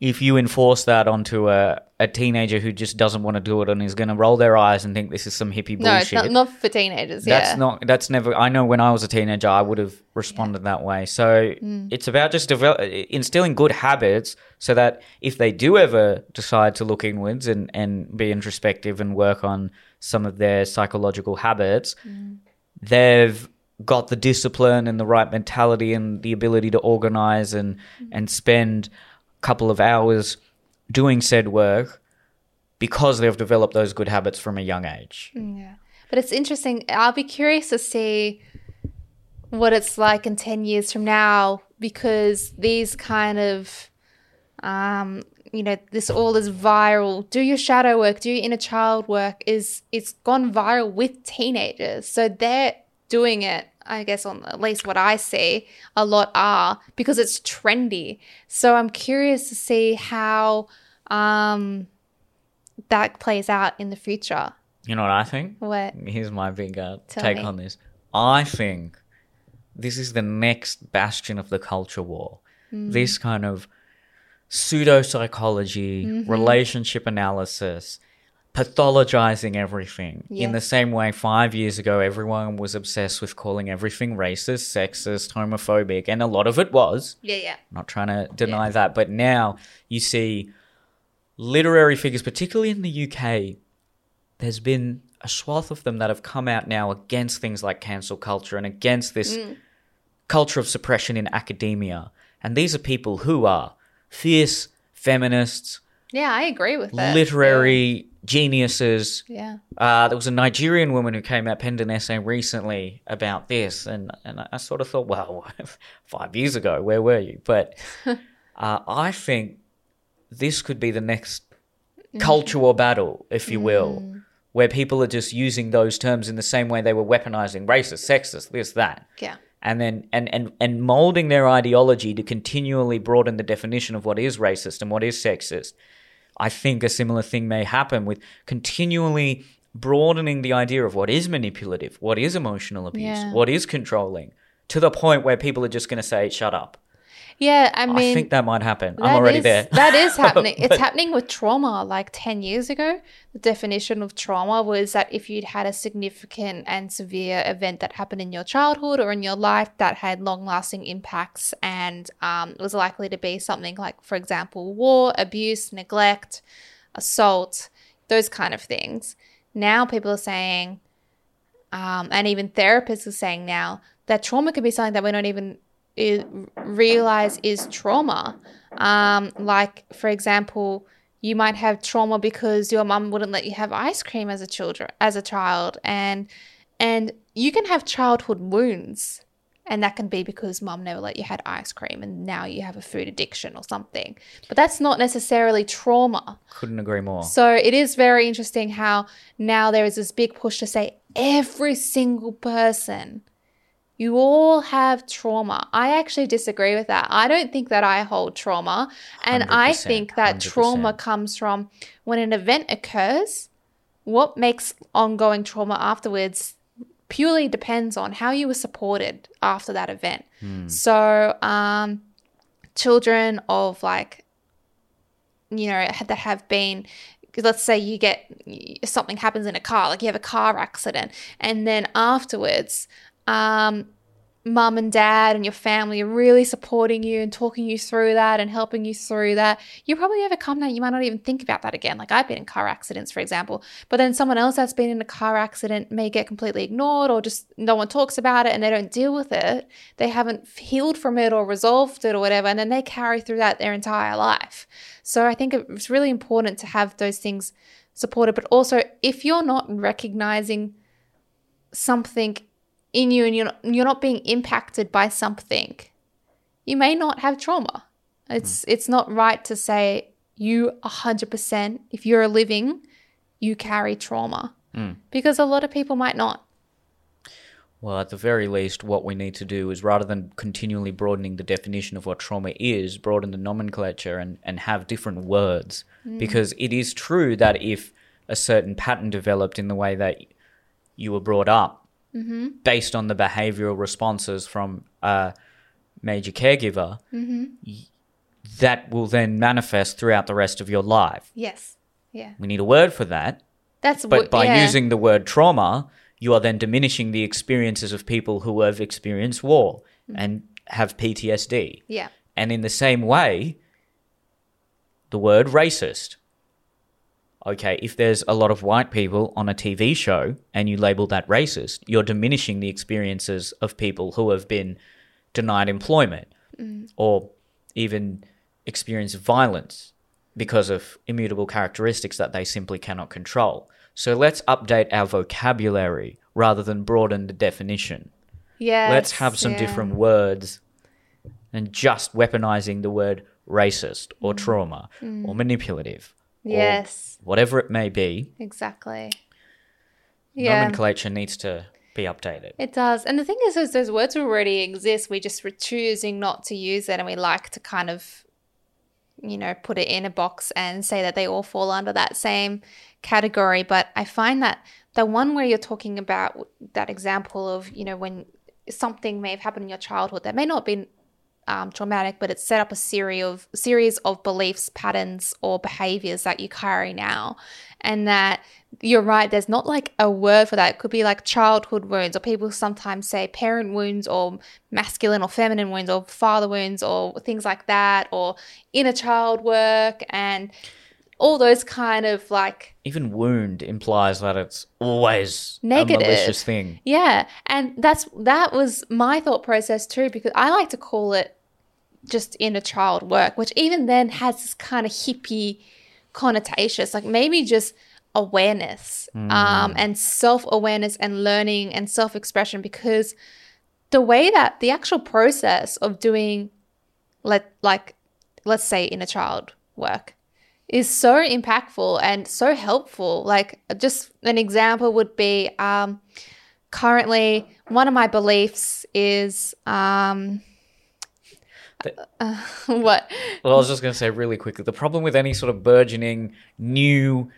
If you enforce that onto a, a teenager who just doesn't want to do it and is going to roll their eyes and think this is some hippie No, it's bullshit, not, not for teenagers. that's yeah. not. That's never. I know when I was a teenager, I would have responded that way. So Mm. it's about just develop, instilling good habits, so that if they do ever decide to look inwards and and be introspective and work on some of their psychological habits, Mm. they've got the discipline and the right mentality and the ability to organize and and spend couple of hours doing said work because they've developed those good habits from a young age. Yeah. But it's interesting. I'll be curious to see what it's like in 10 years from now because these kind of, um, you know, this all is viral. Do your shadow work, do your inner child work is it's gone viral with teenagers. So they're doing it, I guess, on at least what I see, a lot are because it's trendy. So I'm curious to see how um, that plays out in the future. You know what I think? What? Here's my big uh, take me. on this. I think this is the next bastion of the culture war. Mm. This kind of pseudo psychology, Mm-hmm. relationship analysis, pathologizing everything. In the same way, five years ago, everyone was obsessed with calling everything racist, sexist, homophobic, and a lot of it was. Yeah, yeah. I'm not trying to deny that, but now you see literary figures, particularly in the UK, there's been a swath of them that have come out now against things like cancel culture and against this mm. culture of suppression in academia. And these are people who are fierce feminists, Yeah, I agree with that. literary geniuses. Yeah. Uh, there was a Nigerian woman who came out, penned an essay recently about this, and, and I sort of thought, well, five years ago, where were you? But uh, I think this could be the next culture war battle, if you will, where people are just using those terms in the same way they were weaponizing racist, sexist, this, that. Yeah. And then and, and, and molding their ideology to continually broaden the definition of what is racist and what is sexist. I think a similar thing may happen with continually broadening the idea of what is manipulative, what is emotional abuse, Yeah. what is controlling, to the point where people are just going to say, shut up. Yeah, I mean, I think that might happen. that I'm already is- there. that is happening. It's happening with trauma. Like 10 years ago, the definition of trauma was that if you'd had a significant and severe event that happened in your childhood or in your life that had long lasting impacts and um, was likely to be something like, for example, war, abuse, neglect, assault, those kind of things. Now people are saying, um, and even therapists are saying now that trauma could be something that we don't even i- realize is trauma. Um, like, for example, you might have trauma because your mum wouldn't let you have ice cream as a children as a child, and and you can have childhood wounds, and that can be because mum never let you had ice cream, and now you have a food addiction or something. But that's not necessarily trauma. Couldn't agree more. So it is very interesting how now there is this big push to say every single person, you all have trauma. I actually disagree with that. I don't think that I hold trauma. And I think that 100%. trauma comes from when an event occurs, what makes ongoing trauma afterwards purely depends on how you were supported after that event. So, um, children of like you know that have been let's say you get something happens in a car like you have a car accident and then afterwards um mum and dad and your family are really supporting you and talking you through that and helping you through that. You probably overcome that. You might not even think about that again. Like i've been in car accidents for example but then someone else that's been in a car accident may get completely ignored or just no one talks about it and they don't deal with it. They haven't healed from it or resolved it or whatever and then they carry through that their entire life. So i think it's really important to have those things supported but also if you're not recognizing something in you and you're not, you're not being impacted by something you may not have trauma. It's hmm. it's not right to say you 100% if you're living you carry trauma. Hmm. Because a lot of people might not. Well, at the very least, what we need to do is rather than continually broadening the definition of what trauma is, broaden the nomenclature and, and have different words. Hmm. Because it is true that if a certain pattern developed in the way that you were brought up, Mm-hmm. based on the behavioral responses from a major caregiver, mm-hmm. y- that will then manifest throughout the rest of your life. yes yeah We need a word for that. that's But by yeah. using the word trauma, you are then diminishing the experiences of people who have experienced war mm-hmm. and have PTSD. yeah And in the same way, the word racist. Okay, if there's a lot of white people on a TV show and you label that racist, you're diminishing the experiences of people who have been denied employment mm. or even experience violence because of immutable characteristics that they simply cannot control. So let's update our vocabulary rather than broaden the definition. Yeah. let's have some different words and just weaponizing the word racist or mm. trauma or mm. manipulative Yes. whatever it may be Exactly. Yeah. nomenclature needs to be updated It does. And the thing is, is those words already exist. We just were choosing not to use it and we like to kind of, you know, put it in a box and say that they all fall under that same category. But I find that the one where you're talking about that example of, you know, when something may have happened in your childhood that may not have been um, traumatic, but it's set up a series of series of beliefs, patterns, or behaviors that you carry now, and that you're right. There's not like a word for that. It could be like childhood wounds, or people sometimes say parent wounds, or masculine or feminine wounds, or father wounds, or things like that, or inner child work, and all those kind of like even wound implies that it's always Negative. a malicious thing Yeah, and that's that was my thought process too because I like to call it just inner child work, which even then has this kind of hippie connotation. Like maybe just awareness um, and self awareness and learning and self expression because the way that the actual process of doing let like let's say inner child work is so impactful and so helpful. Like, just an example would be um, currently one of my beliefs is um, uh, what? well i was just going to say really quickly the problem with any sort of burgeoning new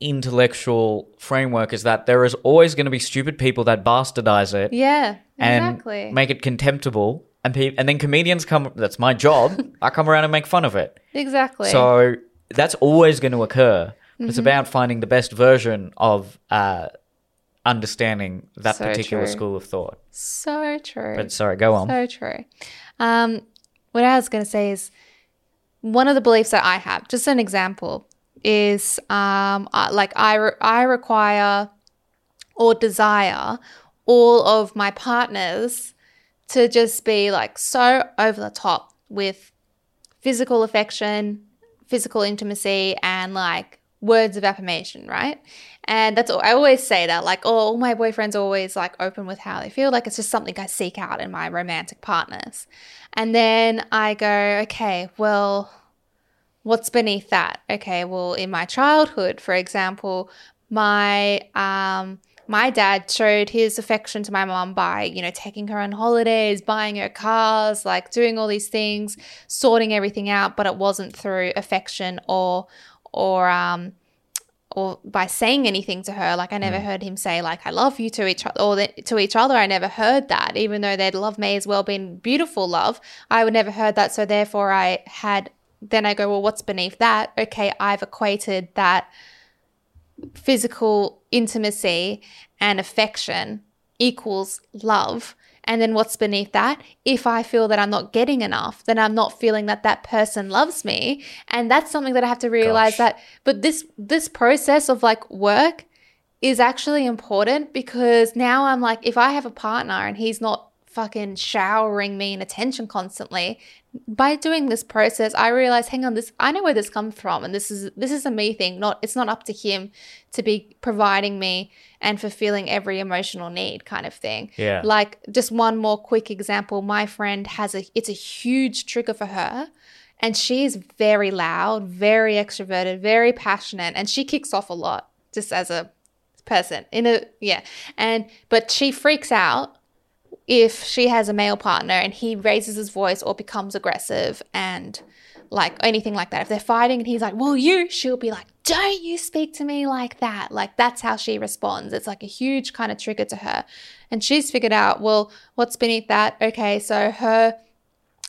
intellectual framework is that there is always going to be stupid people that bastardize it Yeah, and exactly. make it contemptible and pe- and then comedians come that's my job i come around and make fun of it exactly. So that's always going to occur. Mm-hmm. It's about finding the best version of uh, understanding that So particular true. school of thought. so true. But sorry, go on. So true. Um, what I was going to say is one of the beliefs that I have, just an example, is um, like I, re- I require or desire all of my partners to just be like so over the top with physical affection, physical intimacy, and like words of affirmation, right? And that's all I always say that, like, oh, all my boyfriends always like open with how they feel. Like it's just something I seek out in my romantic partners. And then I go, okay, well, what's beneath that? Okay, well, in my childhood, for example, my um my dad showed his affection to my mom by, you know, taking her on holidays, buying her cars, like doing all these things, sorting everything out, but it wasn't through affection or or um or by saying anything to her. Like I never heard him say like I love you to each other or that, to each other. I never heard that, even though they'd love may as well been beautiful love. I would never heard that. So therefore, I had. Then I go, well, what's beneath that? Okay, I've equated that physical intimacy and affection equals love. And then what's beneath that? If I feel that I'm not getting enough, then I'm not feeling that that person loves me. And that's something that I have to realize Gosh. that but this this process of like work is actually important because now I'm like if I have a partner and he's not fucking showering me in attention constantly. By doing this process i realize hang on this i know where this comes from and this is this is a me thing not it's not up to him to be providing me and fulfilling every emotional need kind of thing. Yeah. like just one more quick example. My friend has a it's a huge trigger for her and she is very loud very extroverted very passionate and she kicks off a lot just as a person in a yeah. And but she freaks out if she has a male partner and he raises his voice or becomes aggressive and like anything like that. If they're fighting and he's like, Well, you, she'll be like, Don't you speak to me like that. Like that's how she responds. It's like a huge kind of trigger to her. And she's figured out, well, what's beneath that? Okay, so her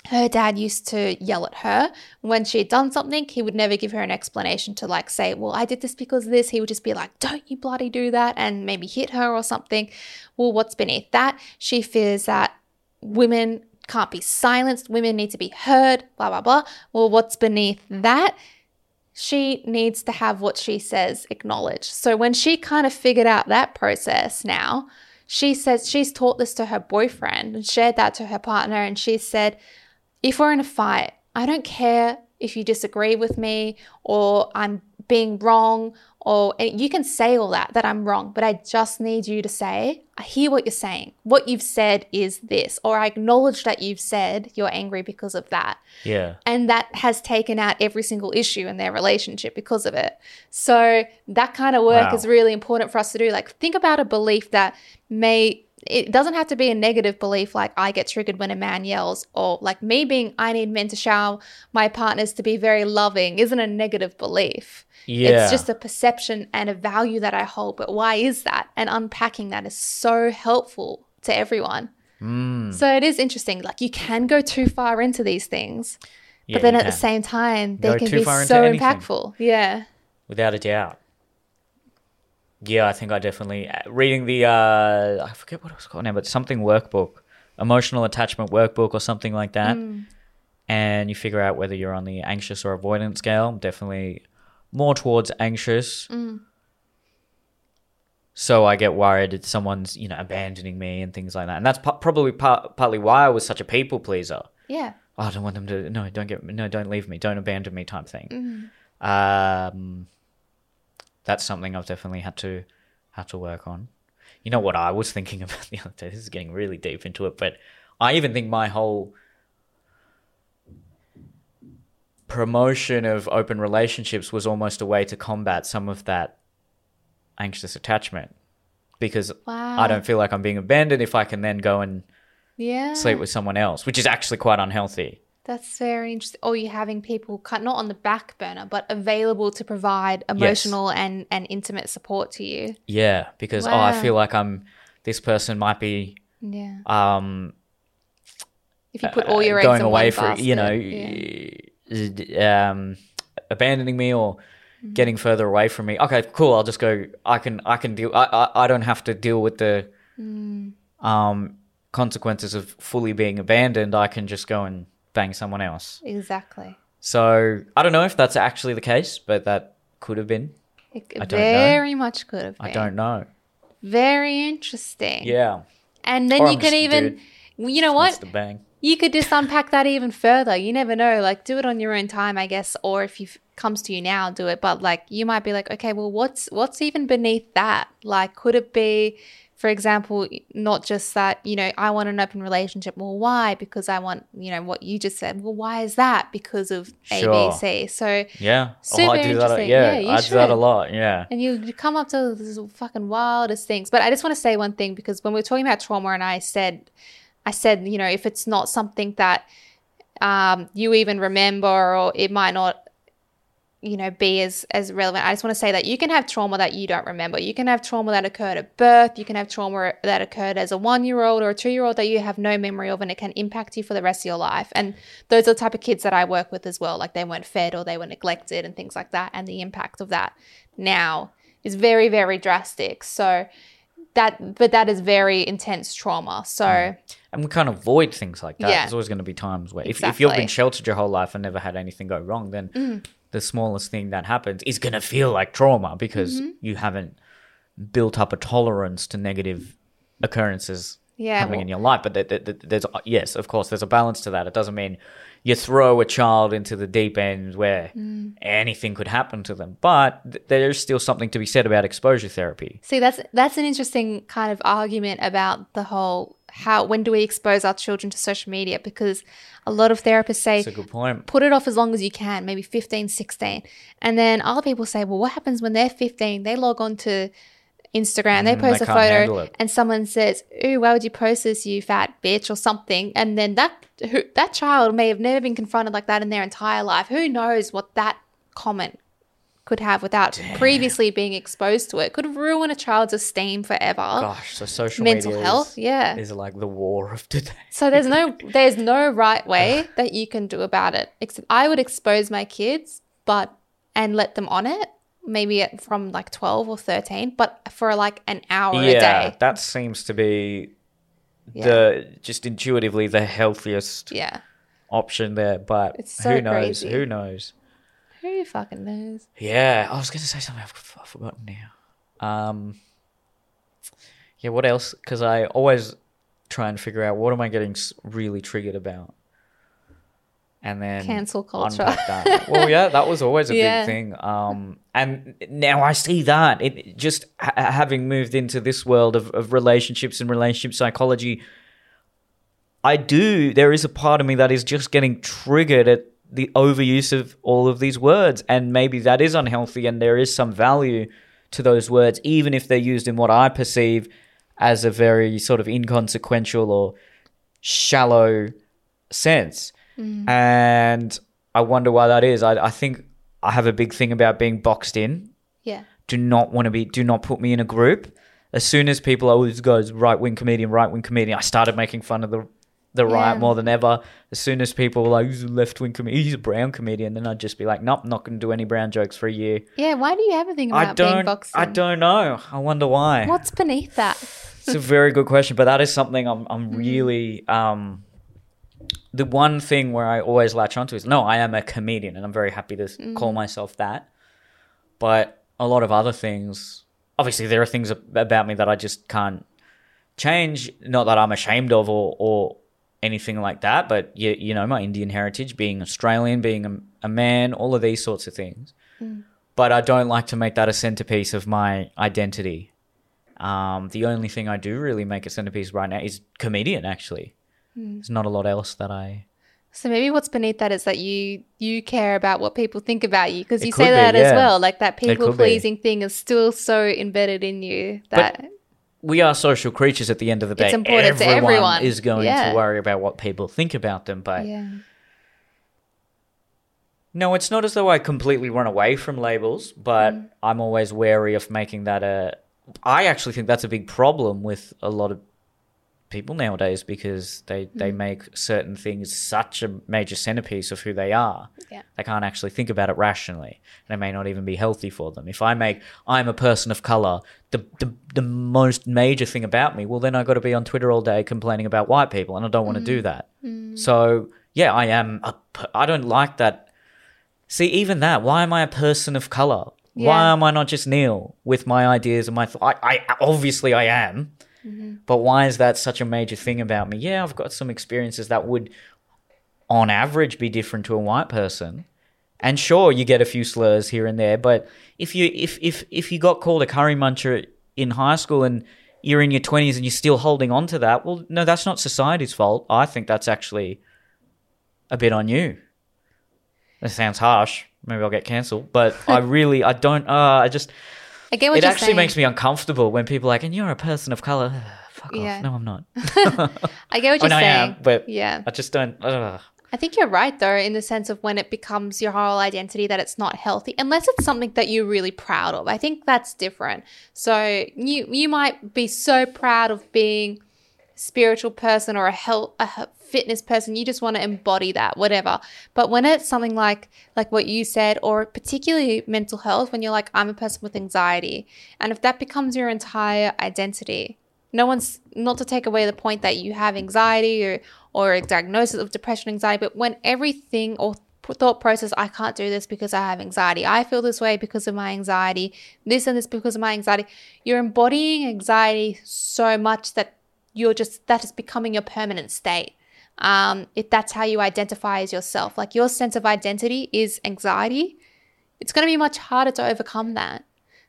her dad used to yell at her when she had done something. He would never give her an explanation to like say, Well, I did this because of this. He would just be like, Don't you bloody do that and maybe hit her or something. Well, what's beneath that? She fears that women can't be silenced, women need to be heard, blah, blah, blah. Well, what's beneath that? she needs to have what she says acknowledged. So when she kind of figured out that process now, she says she's taught this to her boyfriend and shared that to her partner. And she said, if we're in a fight, I don't care if you disagree with me or I'm being wrong or eh, you can say all that that I'm wrong, but I just need you to say, I hear what you're saying. What you've said is this, or I acknowledge that you've said you're angry because of that. Yeah. And that has taken out every single issue in their relationship because of it. So that kind of work Wow. is really important for us to do. Like think about a belief that may it doesn't have to be a negative belief like I get triggered when a man yells or like me being I need men to shower my partners to be very loving isn't a negative belief. Yeah. It's just a perception and a value that I hold. But why is that? And unpacking that is so helpful to everyone. Mm. So it is interesting. Like you can go too far into these things, Yeah, but then at the same time, Go they can be so impactful. Yeah. without a doubt. Yeah, I think I definitely uh, reading the uh I forget what it was called now, but something workbook, emotional attachment workbook or something like that. Mm. And you figure out whether you're on the anxious or avoidant scale. Definitely more towards anxious. Mm. So I get worried that someone's, you know, abandoning me and things like that. And that's pa- probably part, partly why I was such a people pleaser. Yeah. Oh, I don't want them to. No, don't get. No, don't leave me. Don't abandon me. Type thing. Mm. Um, that's something I've definitely had to had to work on. You know what I was thinking about the other day. This is getting really deep into it, but I even think my whole promotion of open relationships was almost a way to combat some of that anxious attachment because Wow. I don't feel like I'm being abandoned if I can then go and Yeah. sleep with someone else, which is actually quite unhealthy. That's very interesting. Or you're having people cut not on the back burner, but available to provide emotional and, and intimate support to you. Yeah, because oh, I feel like I'm this person might be Yeah. um If you put all your uh, eggs going in away for basket, you know yeah. um abandoning me or Mm-hmm. getting further away from me okay cool i'll just go i can i can deal i i, I don't have to deal with the Mm. um consequences of fully being abandoned i can just go and bang someone else Exactly. so i don't know if that's actually the case but that could have been It I don't know. very much could have been. i don't know Very interesting. yeah And then Or you I'm can even, you know what? to bang You could just unpack that even further. You never know. Like, do it on your own time, I guess. Or if it comes to you now, do it. But like, you might be like, okay, well, what's what's even beneath that? Like, could it be, for example, not just that you know I want an open relationship? Well, why? Because I want you know what you just said. Well, why is that? Because of A, B, Sure. C. So yeah Super oh, i do that a- yeah, Yeah, i do that a lot yeah and you come up to these fucking wildest things. But I just want to say one thing because when we were talking about trauma, and I said, I said, you know, if it's not something that um, you even remember, or it might not, you know, be as as relevant. I just want to say that you can have trauma that you don't remember. You can have trauma that occurred at birth. You can have trauma that occurred as a one year old or a two year old that you have no memory of, and it can impact you for the rest of your life. And those are the type of kids that I work with as well. Like they weren't fed or they were neglected and things like that. And the impact of that now is very very drastic. So that, but that is very intense trauma. So. and we can't avoid things like that. Yeah. There's always going to be times where, if, if you've been sheltered your whole life and never had anything go wrong, then Mm. The smallest thing that happens is going to feel like trauma because Mm-hmm. you haven't built up a tolerance to negative occurrences Yeah, happening well- in your life. But there- there- there- there's yes, of course, there's a balance to that. It doesn't mean you throw a child into the deep end where Mm. anything could happen to them. But th- there's still something to be said about exposure therapy. See, that's that's an interesting kind of argument about the whole how when do we expose our children to social media because a lot of therapists say It's a good point. put it off as long as you can, maybe 15, 16. And then other people say, well, what happens when they're 15? They log on to Instagram, they Mm, post they a photo, and someone says, ooh, why would you post this, you fat bitch, or something? And then that who, that child may have never been confronted like that in their entire life. Who knows what that comment could have without previously being exposed to it? Could ruin a child's esteem forever. Gosh, so social Mental media health, is, yeah. is like the war of today. So there's no there's no right way that you can do about it. Except I would expose my kids, but and let them on it, maybe at, from like 12 or 13, but for like an hour a yeah, day. that seems to be Yeah. the just intuitively the healthiest Yeah. option there. But It's so who knows? crazy. Who knows? Who fucking knows? Yeah, I was going to say something. I've, I've forgotten now. Um, yeah, what else? Because I always try and figure out what am I getting really triggered about, and then Cancel culture. that. well, yeah, that was always a Yeah. big thing. Um, and now I see that it just ha- having moved into this world of, of relationships and relationship psychology. I do. There is a part of me that is just getting triggered at the overuse of all of these words, and maybe that is unhealthy, and there is some value to those words, even if they're used in what I perceive as a very sort of inconsequential or shallow sense. Mm. And I wonder why that is. I, I think I have a big thing about being boxed in Yeah. do not want to be do not put me in a group as soon as people always goes right wing comedian right wing comedian i started making fun of the the right Yeah. more than ever as soon as people were like he's a left wing comedian he's a brown comedian then i'd just be like nope not going to do any brown jokes for a year Yeah. Why do you ever think about i being don't boxed i don't know i wonder why What's beneath that? it's a very good question but that is something i'm, I'm Mm-hmm. really um the one thing where i always latch onto is no i am a comedian and i'm very happy to Mm. call myself that but a lot of other things obviously there are things about me that i just can't change not that i'm ashamed of or or anything like that but you, you know my indian heritage being australian being a, a man all of these sorts of things but i don't like to make that a centerpiece of my identity um, the only thing I do really make a centerpiece right now is comedian. Actually, there's not a lot else that I. So maybe what's beneath that is that you you care about what people think about you because you say be, that as well. Like that people pleasing thing is still so embedded in you that We are social creatures at the end of the day. It's important to everyone. is going Yeah. to worry about what people think about them, but yeah. no, it's not as though I completely run away from labels, but Mm. I'm always wary of making that a. I actually think that's a big problem with a lot of people nowadays because they they Mm. make certain things such a major centerpiece of who they are. Yeah. They can't actually think about it rationally, and it may not even be healthy for them. If I make I'm a person of color the the, the most major thing about me, well, then I got to be on Twitter all day complaining about white people, and I don't want to do that. So yeah, I am. A, I don't like that. See, even that. Why am I a person of color? Why am I not just Neel with my ideas and my? Th- I, I obviously I am. But why is that such a major thing about me? Yeah, I've got some experiences that would, on average, be different to a white person. And sure, you get a few slurs here and there, but if you if if if you got called a curry muncher in high school and you're in your twenties and you're still holding on to that, well, no, that's not society's fault. I think that's actually a bit on you. That sounds harsh. Maybe I'll get cancelled, but I really I don't. Uh, I just I get what it you're actually saying. makes me uncomfortable when people are like, and you're a person of color. Fuck Yeah. off. No, I'm not. I get what I you're mean, I saying. am, but yeah. I just don't. Uh, I think you're right though, in the sense of when it becomes your whole identity that it's not healthy, unless it's something that you're really proud of. I think that's different. So you you might be so proud of being spiritual person or a health a fitness person, you just want to embody that, whatever. But when it's something like like what you said, or particularly mental health, when you're like, I'm a person with anxiety, and if that becomes your entire identity, no one's not to take away the point that you have anxiety or or a diagnosis of depression anxiety but when everything or thought process i can't do this because i have anxiety. I feel this way because of my anxiety. This and this because of my anxiety. You're embodying anxiety so much that you're just that is becoming your permanent state um, if that's how you identify as yourself like your sense of identity is anxiety it's going to be much harder to overcome that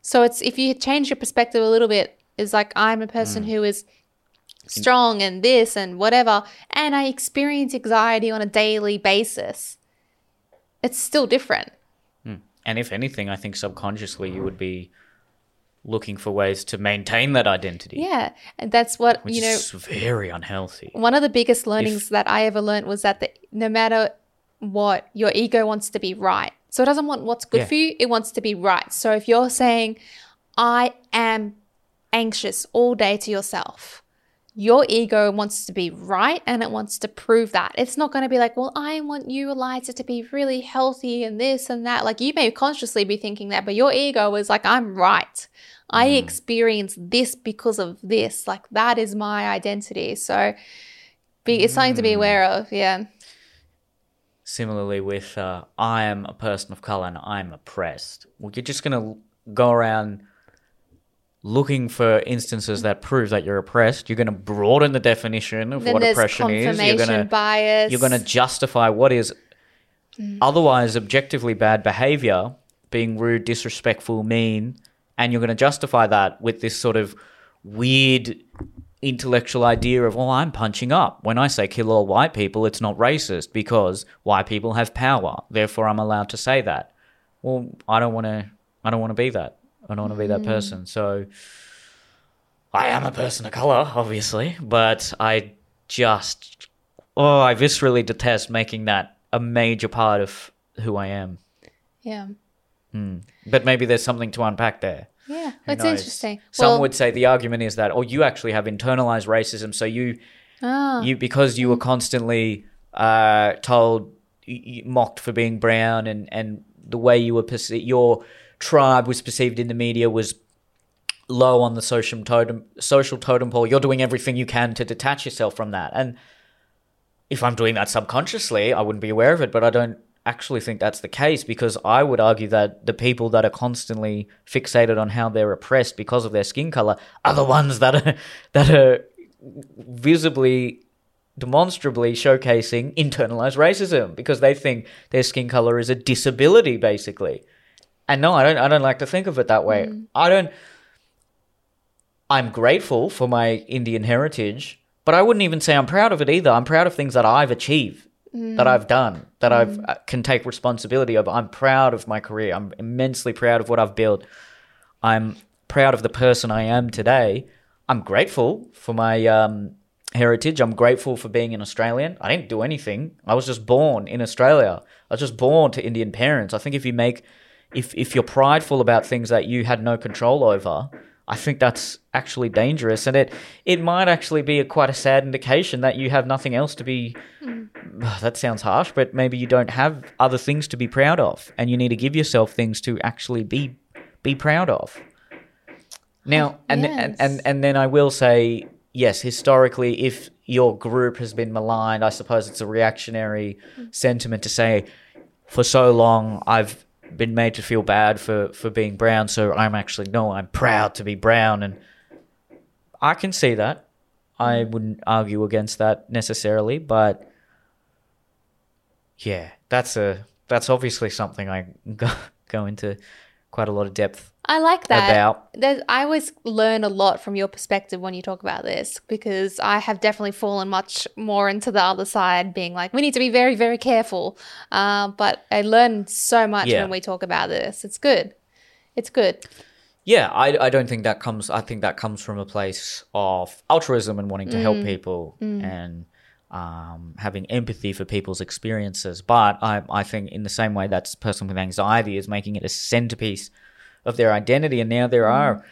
so it's if you change your perspective a little bit, is like I'm a person who is strong and this and whatever, and I experience anxiety on a daily basis. It's still different. and if anything, I think subconsciously you would be looking for ways to maintain that identity, Yeah. And that's what, you know, is very unhealthy. one of the biggest learnings that I ever learned was that the, no matter what, your ego wants to be right. So it doesn't want what's good Yeah. for you, it wants to be right. So if you're saying, I am anxious all day to yourself, your ego wants to be right and it wants to prove that. It's not going to be like, well, I want you, Eliza, to be really healthy and this and that. Like you may consciously be thinking that, but your ego is like, I'm right. I experience this because of this. Like that is my identity. So be, it's something to be aware of. Yeah. similarly with uh, I am a person of color and I'm oppressed. Well, you're just gonna go around looking for instances that prove that you're oppressed. You're gonna broaden the definition of Then what oppression is. You're confirmation gonna bias. you're gonna justify what is mm. otherwise objectively bad behavior, being rude, disrespectful, mean, and you're gonna justify that with this sort of weird intellectual idea of, well, I'm punching up. When I say kill all white people, it's not racist because white people have power. Therefore, I'm allowed to say that. Well, I don't want to. I don't want to be that. I don't want to be that person. So, I am a person of color, obviously, but I just, oh, I viscerally detest making that a major part of who I am. yeah. But maybe there's something to unpack there. Yeah. Who It's knows? interesting. Some well, would say the argument is that, oh, you actually have internalized racism, so you, ah, you because you were constantly uh, told, mocked for being brown, and and the way you were perceived, your tribe was perceived in the media was low on the social totem social totem pole. You're doing everything you can to detach yourself from that, and if I'm doing that subconsciously, I wouldn't be aware of it, but I don't actually think that's the case because I would argue that the people that are constantly fixated on how they're oppressed because of their skin color are the ones that are that are visibly demonstrably showcasing internalized racism because they think their skin color is a disability basically. And no, I don't I don't like to think of it that way. I don't I'm grateful for my Indian heritage, but I wouldn't even say I'm proud of it either. I'm proud of things that I've achieved, that I've done, that I've uh, can take responsibility of. I'm proud of my career. I'm immensely proud of what I've built. I'm proud of the person I am today. I'm grateful for my um, heritage. I'm grateful for being an Australian. I didn't do anything. I was just born in Australia. I was just born to Indian parents. I think if you make, if if you're prideful about things that you had no control over, I think that's actually dangerous, and it it might actually be a, quite a sad indication that you have nothing else to be. Mm. That sounds harsh, but maybe you don't have other things to be proud of, and you need to give yourself things to actually be be proud of. Now, oh, and and, yes. and and then I will say yes, historically, if your group has been maligned, I suppose it's a reactionary mm. sentiment to say, for so long I've been made to feel bad for for being brown, so I'm actually no, I'm proud to be brown, and I can see that. I wouldn't argue against that necessarily, but yeah, that's a that's obviously something I go, go into quite a lot of depth I like that. about. There's, I always learn a lot from your perspective when you talk about this because I have definitely fallen much more into the other side, being like, we need to be very, very careful. Uh, but I learn so much Yeah. when we talk about this. It's good. It's good. Yeah, I, I don't think that comes. I think that comes from a place of altruism and wanting to help people and um, having empathy for people's experiences. But I, I think in the same way that person with anxiety is making it a centerpiece of their identity. And now there mm. are,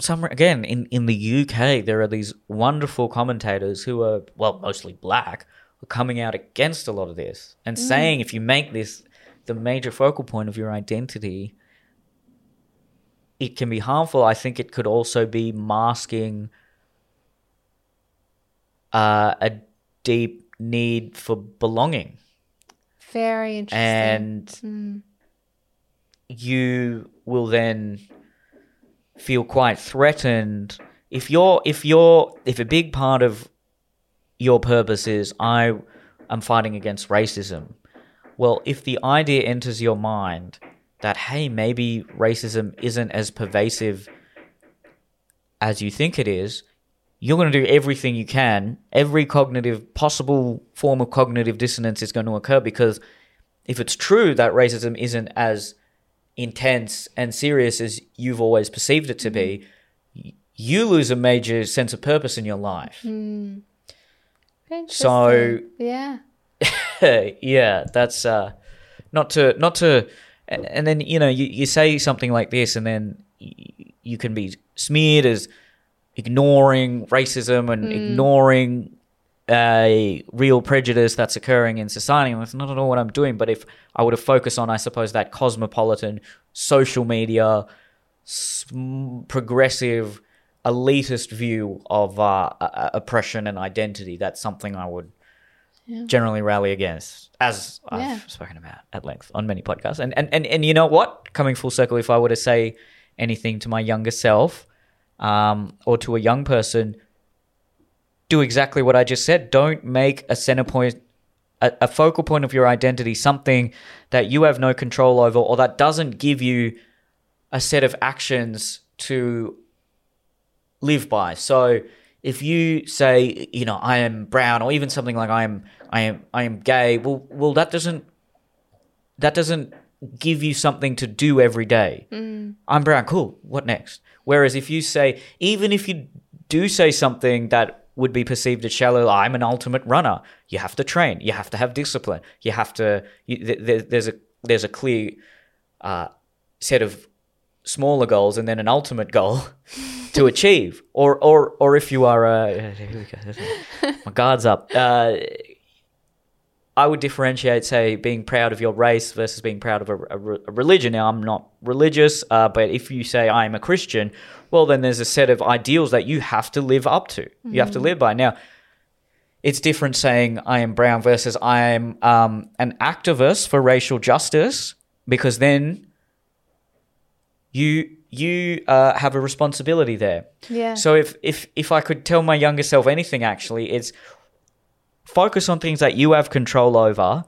some again in in the UK, there are these wonderful commentators who are well mostly black, coming out against a lot of this and mm. saying if you make this the major focal point of your identity it can be harmful. I think it could also be masking uh, a deep need for belonging, Very interesting. and mm. you will then feel quite threatened if you're if you're if a big part of your purpose is I am fighting against racism. Well, if the idea enters your mind that hey, maybe racism isn't as pervasive as you think it is, you're going to do everything you can. Every cognitive possible form of cognitive dissonance is going to occur because if it's true that racism isn't as intense and serious as you've always perceived it to be, mm. you lose a major sense of purpose in your life. Hmm. So- yeah. yeah, that's uh, not to not to, and, and then you know you, you say something like this, and then y- you can be smeared as ignoring racism and hmm. ignoring a real prejudice that's occurring in society. And that's not at all what I'm doing. But if I were to focus on, I suppose, that cosmopolitan social media, progressive, elitist view of uh, uh, oppression and identity, that's something I would generally rally against, as I've Yeah. spoken about at length on many podcasts. And, and and and you know what? Coming full circle, if I were to say anything to my younger self, um, or to a young person, do exactly what I just said. Don't make a center point, a, a focal point of your identity, something that you have no control over, or that doesn't give you a set of actions to live by. So if you say, you know, I am brown, or even something like I am, I am, I am gay, well, well, that doesn't, that doesn't give you something to do every day. Mm. I'm brown, cool. What next? Whereas if you say, even if you do say something that would be perceived as shallow, I'm an ultimate runner. You have to train. You have to have discipline. You have to. You, th- th- there's a there's a clear uh, set of smaller goals and then an ultimate goal to achieve. Or or or if you are a go. my guard's up. Uh, I would differentiate, say, being proud of your race versus being proud of a, a a religion. Now, I'm not religious, uh, but if you say I am a Christian, well, then there's a set of ideals that you have to live up to. You have to live by. Now, it's different saying I am brown versus I am um, an activist for racial justice, because then you you uh, have a responsibility there. Yeah. So if if if I could tell my younger self anything, actually, it's focus on things that you have control over,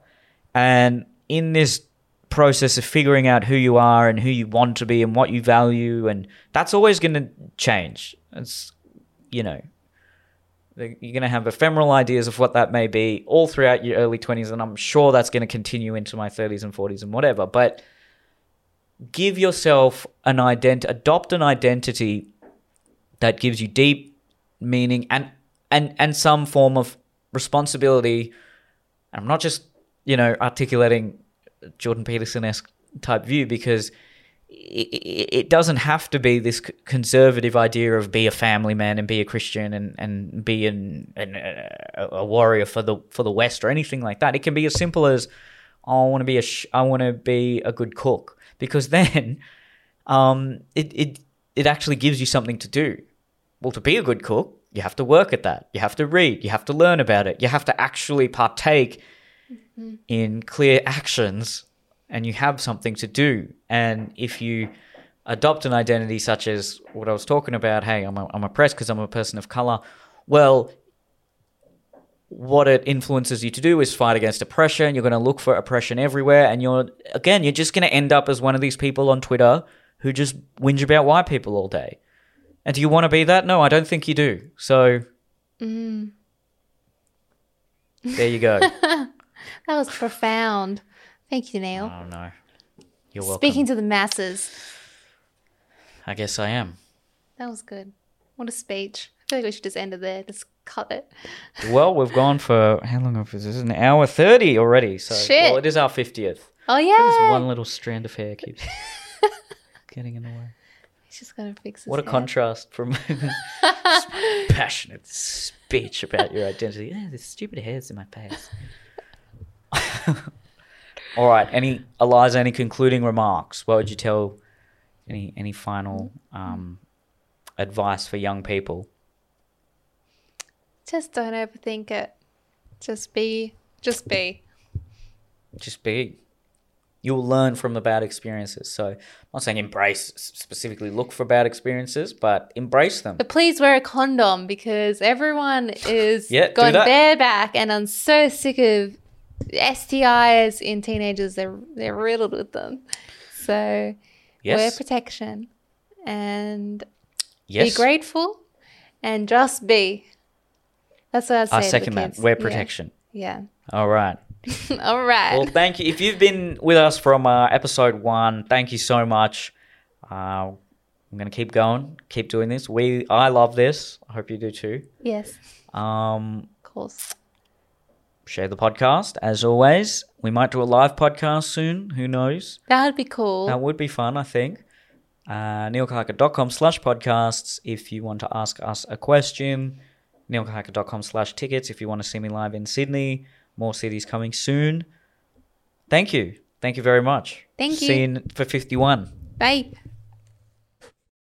and in this process of figuring out who you are and who you want to be and what you value, and that's always going to change. It's you know. You're going to have ephemeral ideas of what that may be all throughout your early 20s, and I'm sure that's going to continue into my 30s and 40s and whatever. But give yourself an ident adopt an identity that gives you deep meaning and and and some form of responsibility i'm not just you know articulating jordan peterson-esque type view because it, doesn't have to be this conservative idea of be a family man and be a christian and and be an, an a, a warrior for the for the west or anything like that it can be as simple as oh, i want to be a sh- i want to be a good cook because then um, it, it it actually gives you something to do. Well, to be a good cook, you have to work at that. You have to read. You have to learn about it. You have to actually partake in clear actions, and you have something to do. And if you adopt an identity such as what I was talking about, hey, I'm a, I'm oppressed because I'm a person of color. Well, what it influences you to do is fight against oppression. You're going to look for oppression everywhere, and you're again, you're just going to end up as one of these people on Twitter who just whinge about white people all day. And do you want to be that? No, I don't think you do. So mm. there you go. That was profound. Thank you, Neel. oh no, you're welcome. Speaking to the masses. I guess I am. That was good. What a speech. I feel like we should just end it there. Just cut it. Well, we've gone for how long? Is this is an hour thirty already? So Shit. well, it is our fiftieth. Oh, This yeah. one little strand of hair keeps getting in the way. He's just to fix his What a hair. contrast from passionate speech about your identity. Yeah, there's stupid hairs in my face. All right. Any Eliza? Any concluding remarks? What would you tell? Any any final um, advice for young people? Just don't overthink it. Just be. Just be. Just be. You'll learn from the bad experiences. So I'm not saying embrace specifically look for bad experiences, but embrace them. But please wear a condom because everyone is Yeah, going bareback, and I'm so sick of STIs in teenagers. They're they're riddled with them. So wear Yes. protection and yes. be grateful and just be. That's what I'd say. I second that. Wear Yeah. protection. Yeah. All right. All right. Well, thank you. If you've been with us from uh, episode one, thank you so much. Uh, I'm gonna keep going, keep doing this. We, I love this. I hope you do too. yes. Um, Of course. Share the podcast as always. We might do a live podcast soon. Who knows? That would be cool. That would be fun. I think. Uh, neelkolhatkar.com slash podcasts if you want to ask us a question. neelkolhatkar.com slash tickets if you want to see me live in Sydney. More cities coming soon. Thank you. Thank you very much. Thank you. See you. you for 51. Bye.